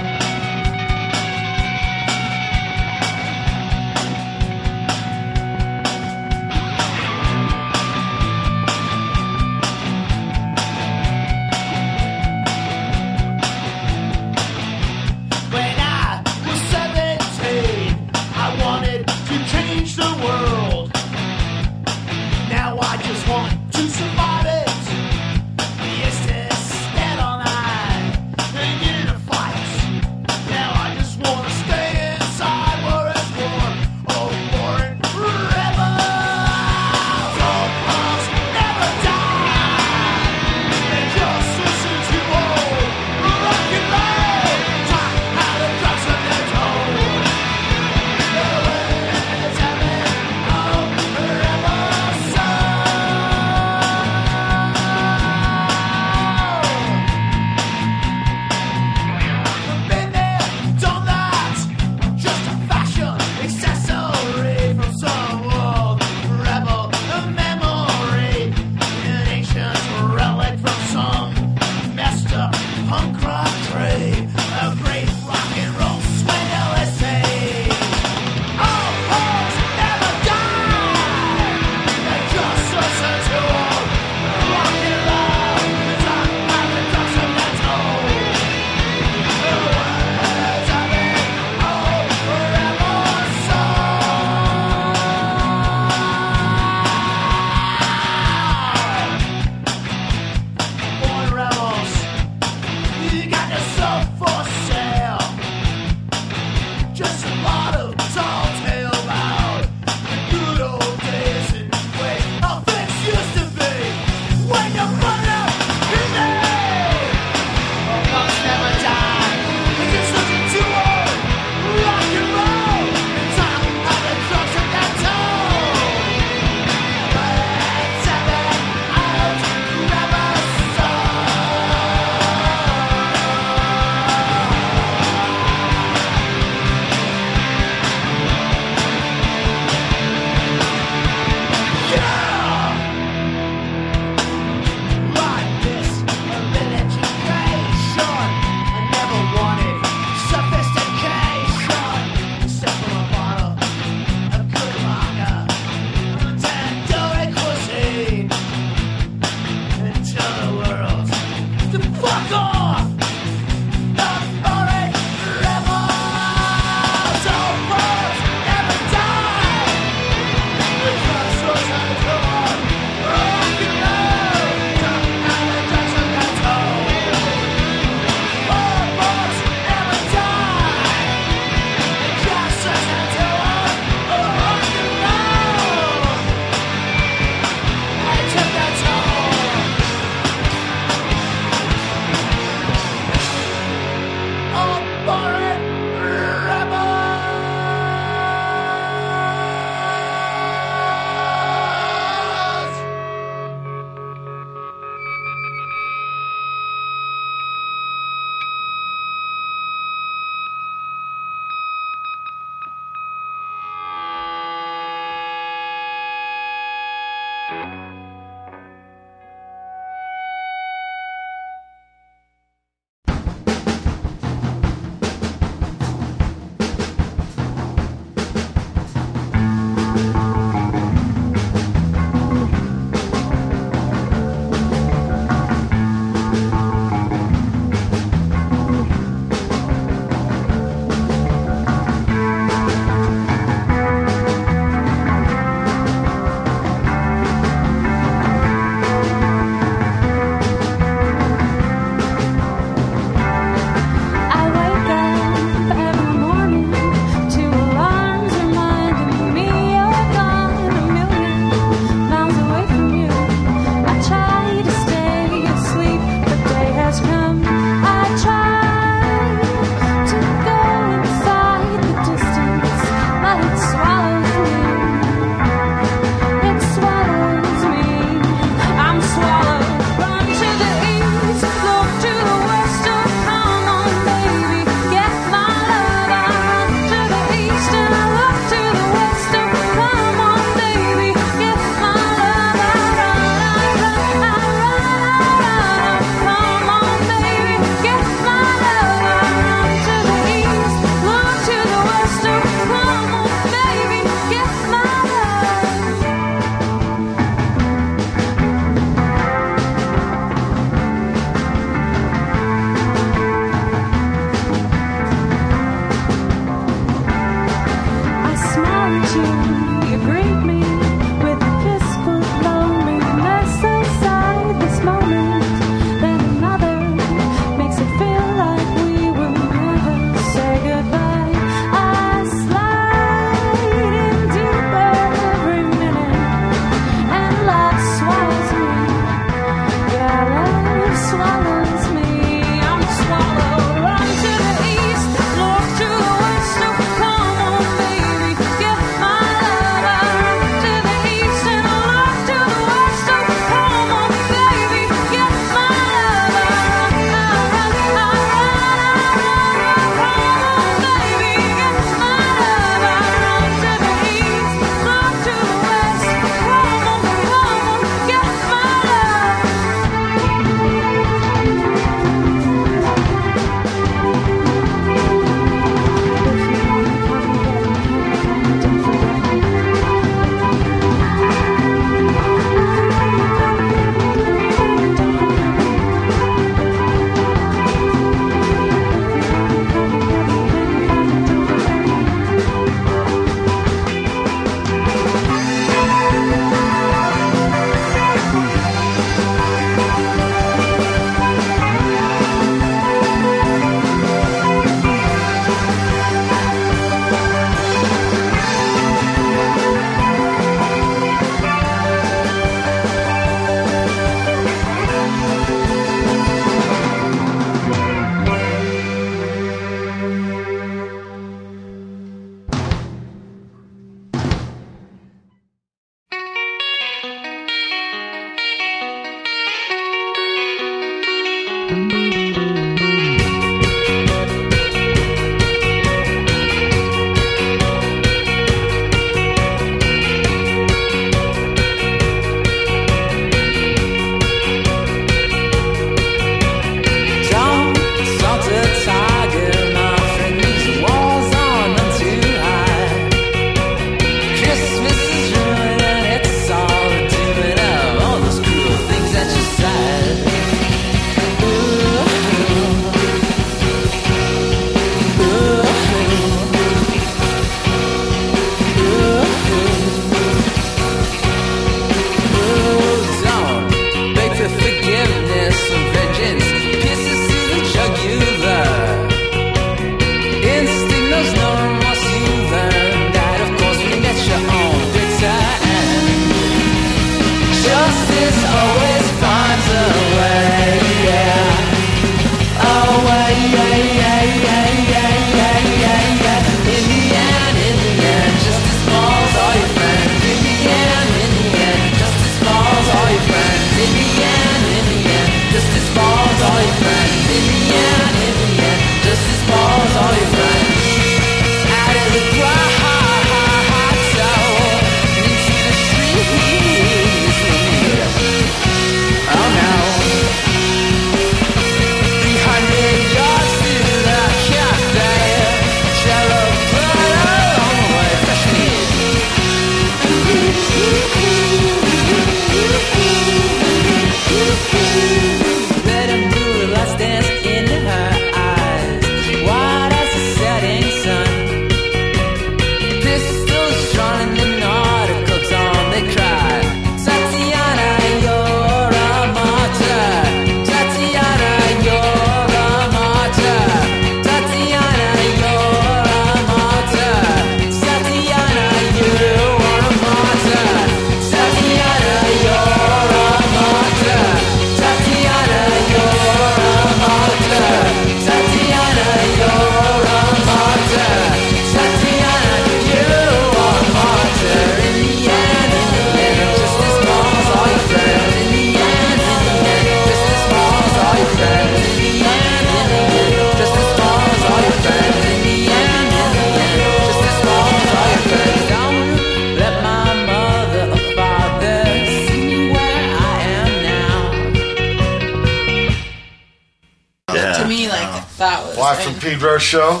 Show.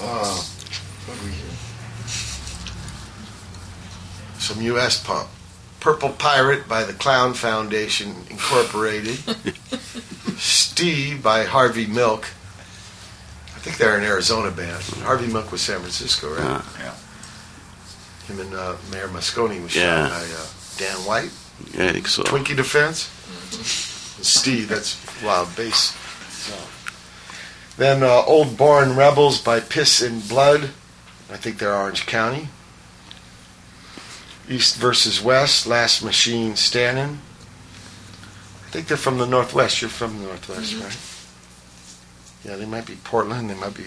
Uh, what do we hear? Some U.S. pump. Purple Pirate by the Clown Foundation Incorporated. Stee by Harvey Milk. I think they're an Arizona band. Harvey Milk was San Francisco, right? Yeah. Him and uh, Mayor Moscone was Yeah. shot by uh, Dan White. Yeah, I think so. Twinkie Defense. And Stee, that's wild bass. So. Then uh, Old Boring Rebels by Piss and Blood. I think they're Orange County. East versus West, Last Machine Standing. I think they're from the Northwest. You're from the Northwest, Mhm. right? Yeah, they might be Portland. They might be.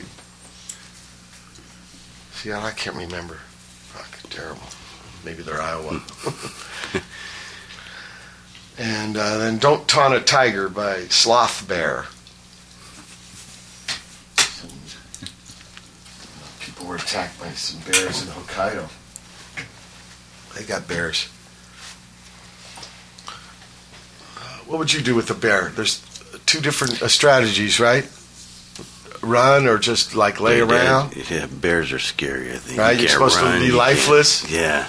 See, I can't remember. Fuck, terrible. Maybe they're Iowa. [LAUGHS] and uh, then Don't Taunt a Tiger by Sloth Bear. People were attacked by some bears in Hokkaido. They got bears. Uh, what would you do with a bear? There's two different uh, strategies, right? Run or just like lay Yeah, around. Yeah, bears are scary. I think. Right, You you're can't supposed to be lifeless. Yeah,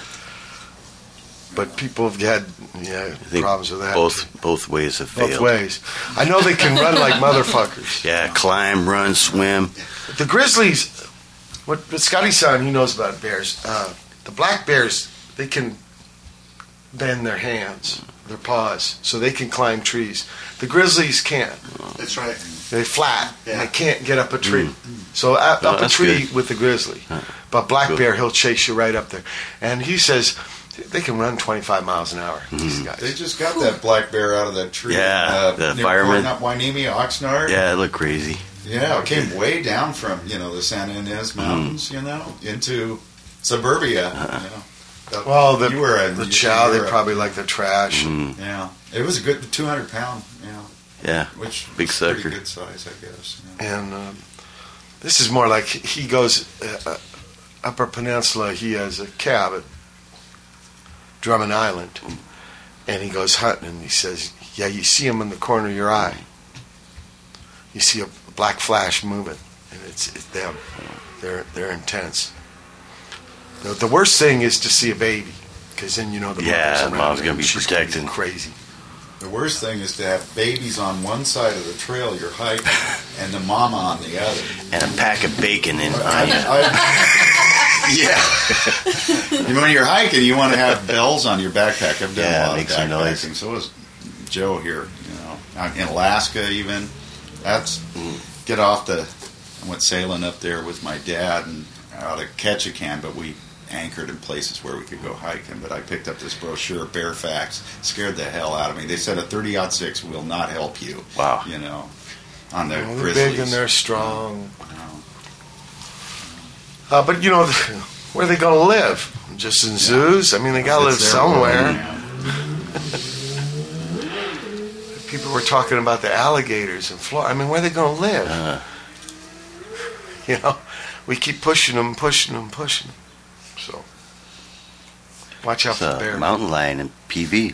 But people have had yeah problems with that. both both ways have Both ways. I know they can run like [LAUGHS] motherfuckers. Yeah, climb, run, swim. The grizzlies, what, what Scotty's son, he knows about bears. Uh, the black bears, they can bend their hands, their paws, so they can climb trees. The grizzlies can't. That's right. They're flat. and Yeah. They can't get up a tree. So up, Oh, up a tree good. with the grizzly. But black Good. bear, he'll chase you right up there. And he says they can run 25 miles an hour. These guys. They just got that black bear out of that tree. Yeah, uh, the near fireman. Up Hueneme, Oxnard. Yeah, it looked crazy. Yeah, it came way down from you know the Santa Ynez Mountains, you know, into suburbia. You know. But Well, the, you were a, the you- chow, they probably like the trash. Mm. Yeah, it was a good 200 pound. Yeah, Yeah, Which big is pretty sucker. good size, I guess. And um, this is more like he goes uh, uh, Upper Peninsula. He has a cab at Drummond Island, and he goes hunting. And he says, "Yeah, you see him in the corner of your eye. You see a black flash moving, and it's, it's them. They're they're intense. The, the worst thing is to see a baby, because then you know the Yeah, mother's around mom's gonna be she's protecting. crazy. The worst thing is to have babies on one side of the trail you're hiking and the mama on the other. And a pack of bacon in I, on [LAUGHS] [LAUGHS] you. I, yeah. You when you're hiking, you want to have bells on your backpack. I've done Yeah, a lot make of some noise. backpacking. So was Joe here. You know, in Alaska even. That's get off the. I went sailing up there with my dad and out of Ketchikan, but we anchored in places where we could go hiking. But I picked up this brochure, Bear Facts, scared the hell out of me. They said a 30 six will not help you. Wow. You know, on the Well, they're big and they're strong. Uh, but you know, [LAUGHS] where are they going to live? Just in zoos? I mean, they got to live It's their somewhere. [LAUGHS] world, People were talking about the alligators in Florida. I mean, where are they going to live? Uh, [LAUGHS] You know, we keep pushing them, pushing them, pushing them. So, watch out it's for the bear. mountain lion in PV.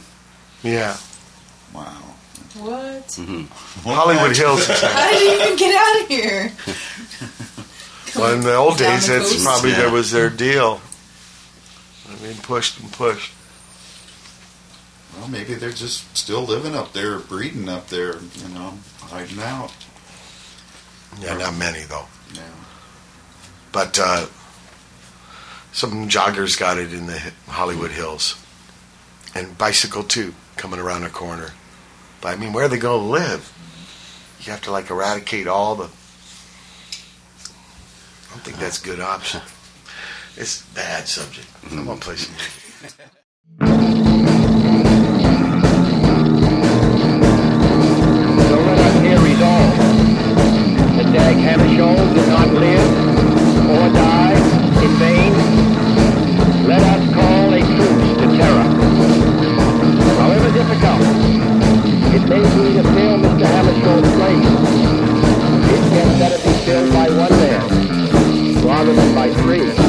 Yeah. Wow. What? hmm [LAUGHS] Hollywood Hills. is [LAUGHS] How did you even get out of here? Well, in the old Down days, the that's probably Yeah. that was their deal. I mean, pushed and pushed. Well, maybe they're just still living up there, breeding up there, you know, hiding out. Yeah, not many though. Yeah. But uh, some joggers got it in the Hollywood Hills, and bicycle too, coming around a corner. But I mean, where are they going to live? You have to like eradicate all the. I don't think that's a good option. It's a bad subject. I'm gonna play some. [LAUGHS] Dag Hammarskjöld did not live or die in vain. Let us call a truce to terror. However difficult it may be to fill Mr. Hammarskjöld's place, it can better be filled by one man rather than by three.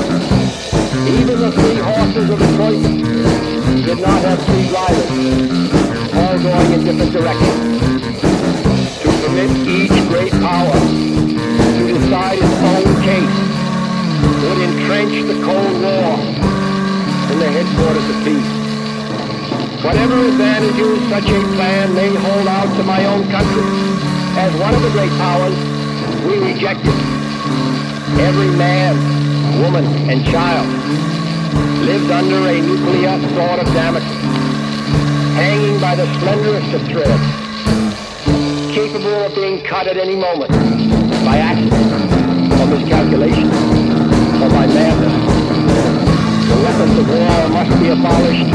The Cold War in the headquarters of peace. Whatever advantages such a plan may hold out to my own country, as one of the great powers, we reject it. Every man, woman, and child lived under a nuclear sword of Damocles, hanging by the slenderest of threads capable of being cut at any moment by accident or miscalculation or by madness. The weapons of war must be abolished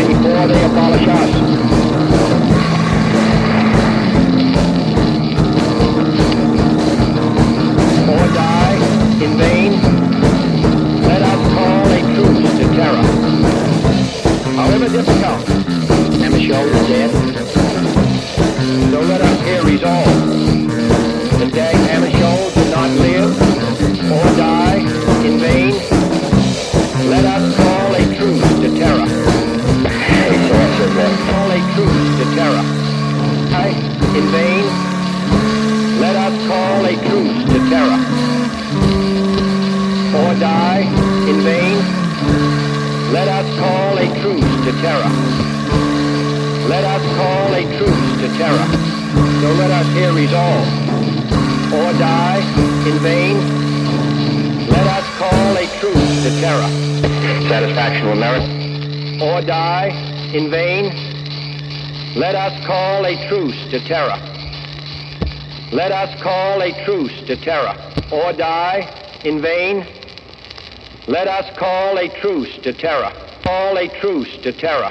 before they abolish us. Or die in vain. Let us call a truce to terror. However difficult, Hammarskjöld is dead. So let us here resolve that Dag Hammarskjöld did not live or die in vain. In vain. Let us call a truce to terror. Or die in vain. Let us call a truce to terror. Let us call a truce to terror. So let us here resolve. Or die in vain. Let us call a truce to terror. Satisfaction will merit. Or die in vain. Let us call a truce to terror. Let us call a truce to terror. Or die in vain. Let us call a truce to terror. Call a truce to terror.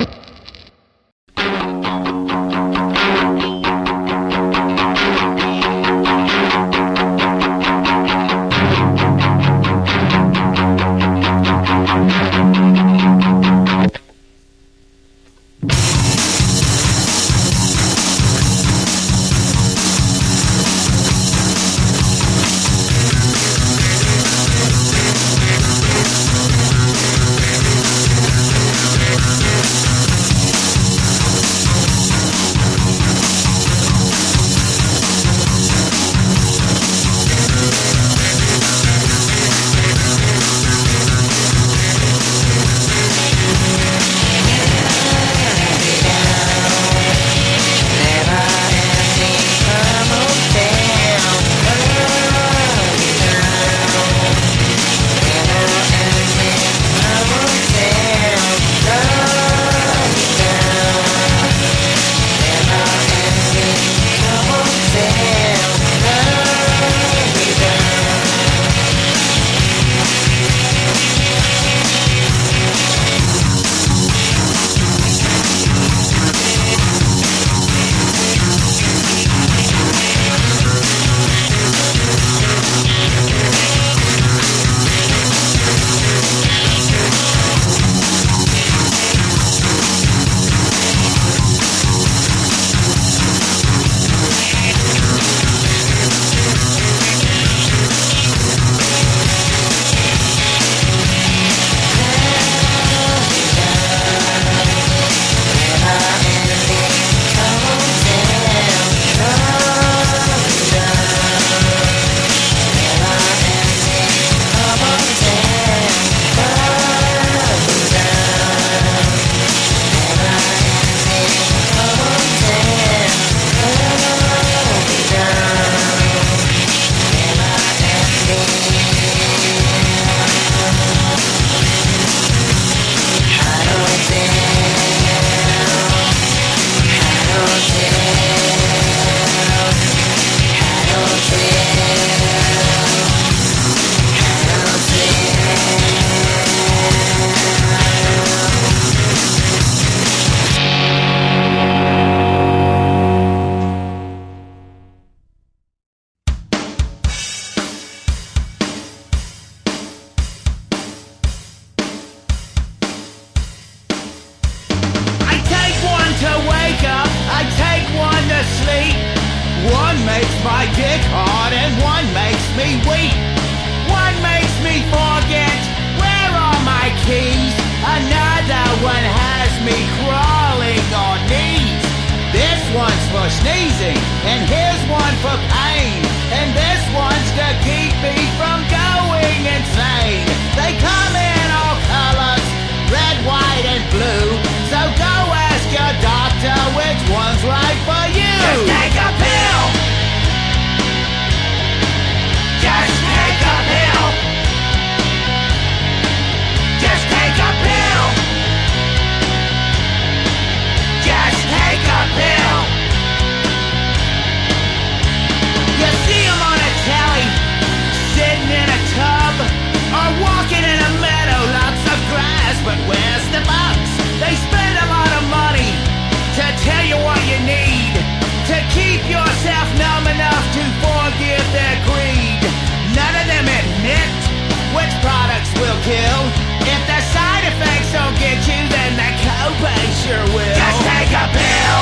obeys your will. Just take a pill.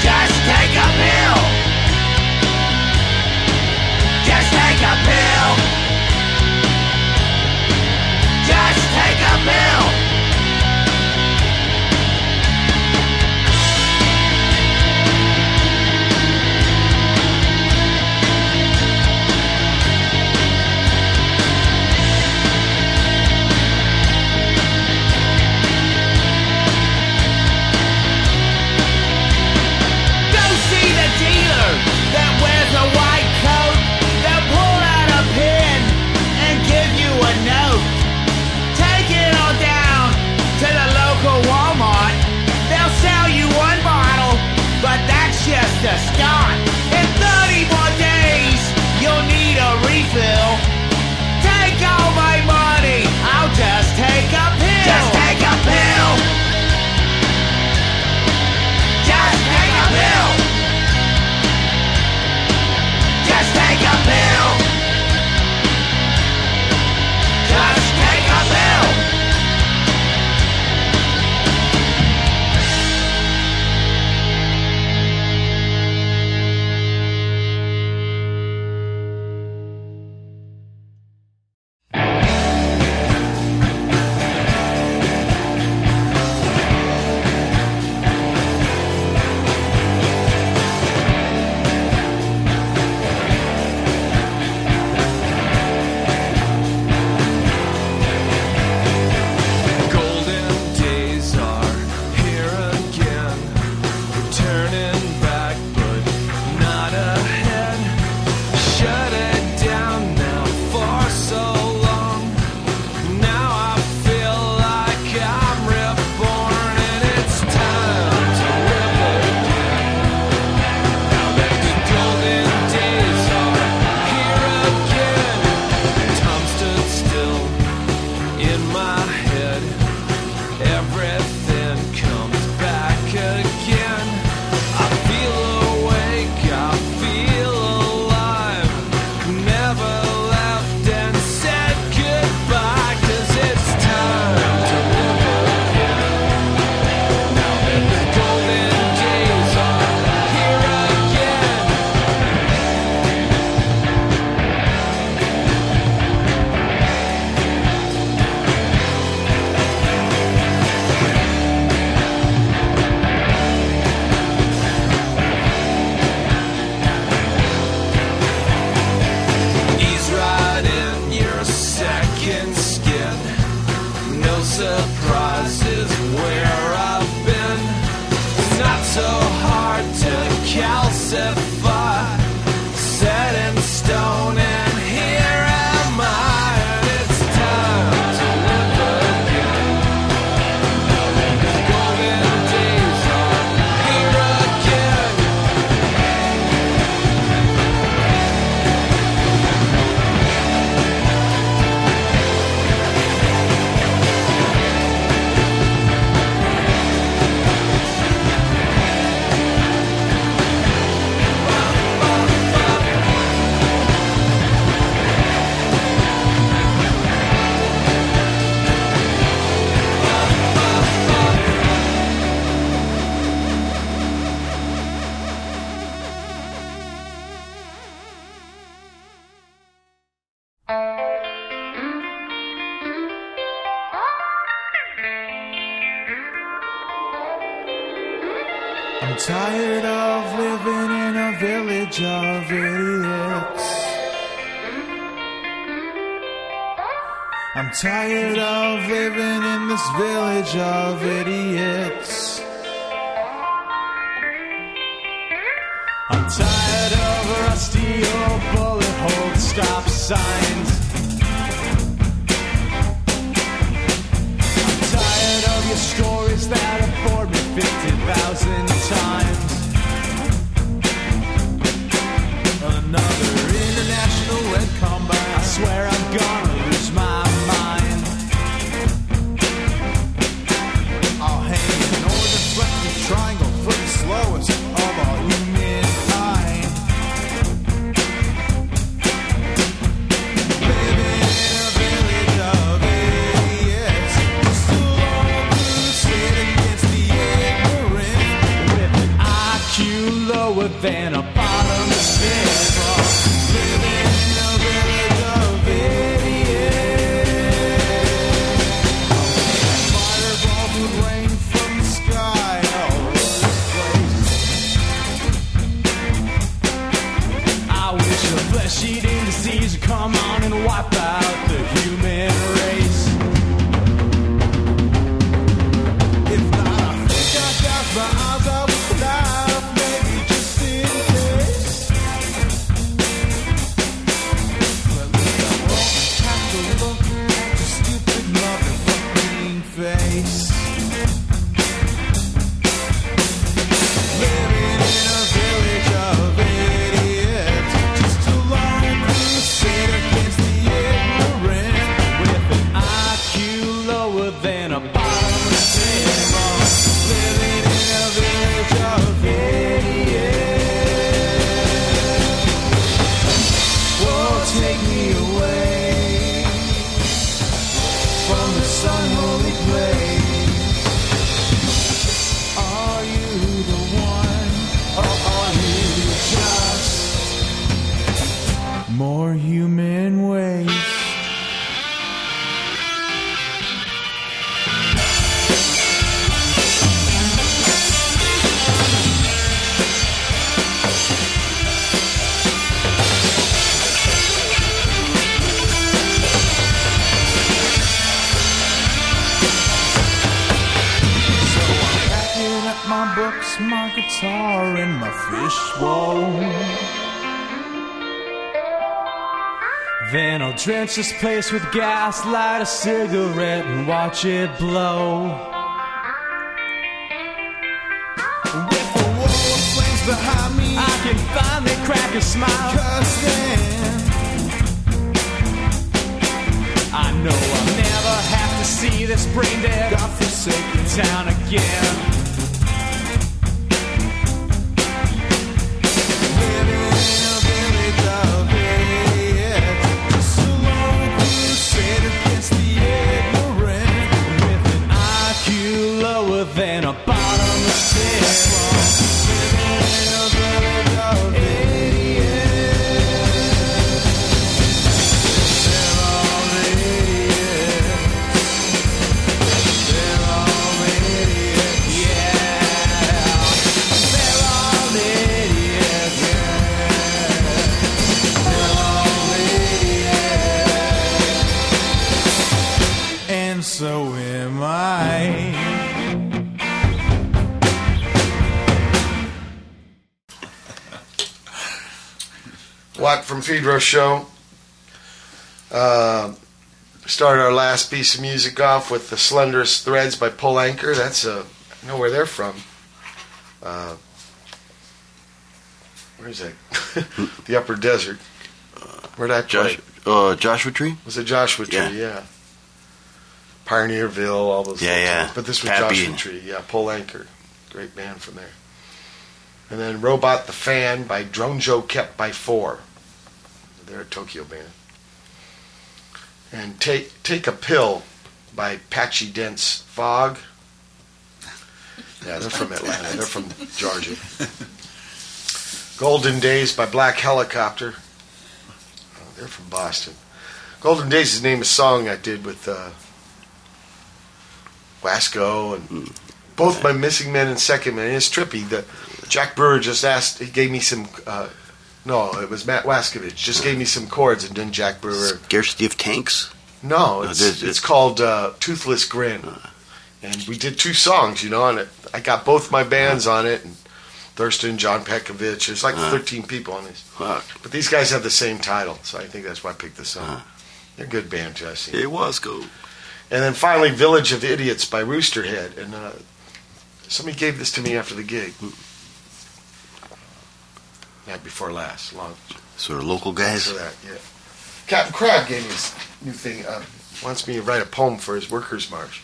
Just take a pill. Just take a pill. Just take a pill. sky. This place with gas, light a cigarette, and watch it blow. Show. Uh, started our last piece of music off with the Slenderest Threads by Pull Anchor. That's uh, I know where they're from. Uh, where's that? [LAUGHS] the Upper Desert. Where'd play? Josh, uh, Joshua Tree? Was it Joshua Tree? Yeah. Yeah. Pioneerville, all those. Yeah, yeah. But this was Pappy Joshua Tree. Yeah, Pull Anchor. Great band from there. And then Robot the Fan by Dronjo Kept by Four. They're a Tokyo band. And Take Take a Pill by Patchy Dense Fog. Yeah, they're from Atlanta. They're from Georgia. Golden Days by Black Helicopter. Oh, they're from Boston. Golden Days is the name of a song I did with uh, Wasco and both my missing men and second men. It's trippy. The Jack Brewer just asked. He gave me some. Uh, no, it was Matt Waskovich. Just gave me some chords, and then Jack Brewer. Scarcity of tanks. No, No, it's, it's called uh, Toothless Grin, and we did two songs. You know, and it. I got both my bands on it, and Thurston, John Pekovich. There's like Uh. 13 people on this. Fuck. But these guys have the same title, so I think that's why I picked this song. They're a good band, Jesse. It was go. And then finally, Village of Idiots by Roosterhead. And uh, somebody gave this to me after the gig. Night before last. Long. Sort of local guys. For that, yeah. Captain Crab gave me this new thing. Uh, wants me to write a poem for his Workers' March.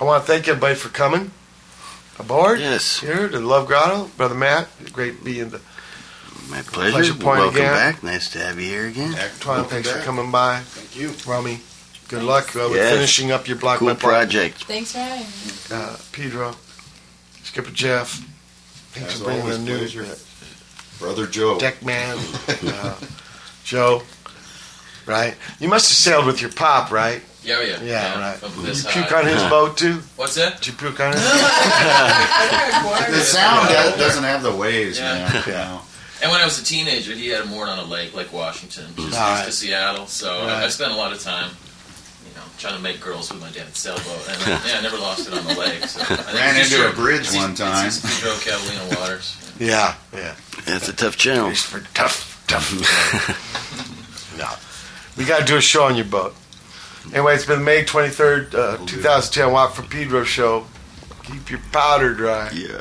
I want to thank everybody for coming aboard. Yes. Here to Love Grotto. Brother Matt, great being the My pleasure. Pleasure point Welcome again. back. Nice to have you here again. Twan, thanks for coming by. Thank you. Rummy, good luck uh, with Yes. finishing up your block Cool by block. project. Thanks for having me. uh, Pedro, Skipper Jeff. Thanks As for bringing the always, new pleasure. uh, Brother Joe. deck man, [LAUGHS] uh, Joe. Right? You must have sailed with your pop, right? Yeah, oh, yeah. Yeah, right. From You this puke high. on his boat too? What's that? Did you puke on [LAUGHS] his? The sound Yeah. does- doesn't have the waves, Yeah. man. Yeah. And when I was a teenager, he had a moored on a lake, Lake Washington, just All east right. of Seattle. So I- I spent a lot of time, you know, trying to make girls with my dad's sailboat. And uh, [LAUGHS] yeah, I never lost it on the lake. So I think Ran into your- a bridge one time. It's East Pedro Catalina waters. Yeah, yeah. That's a tough channel. For tough, tough. [LAUGHS] no. We got to do a show on your boat. Anyway, it's been May 23rd, uh, 2010 Watt from Pedro show. Keep your powder dry. Yeah.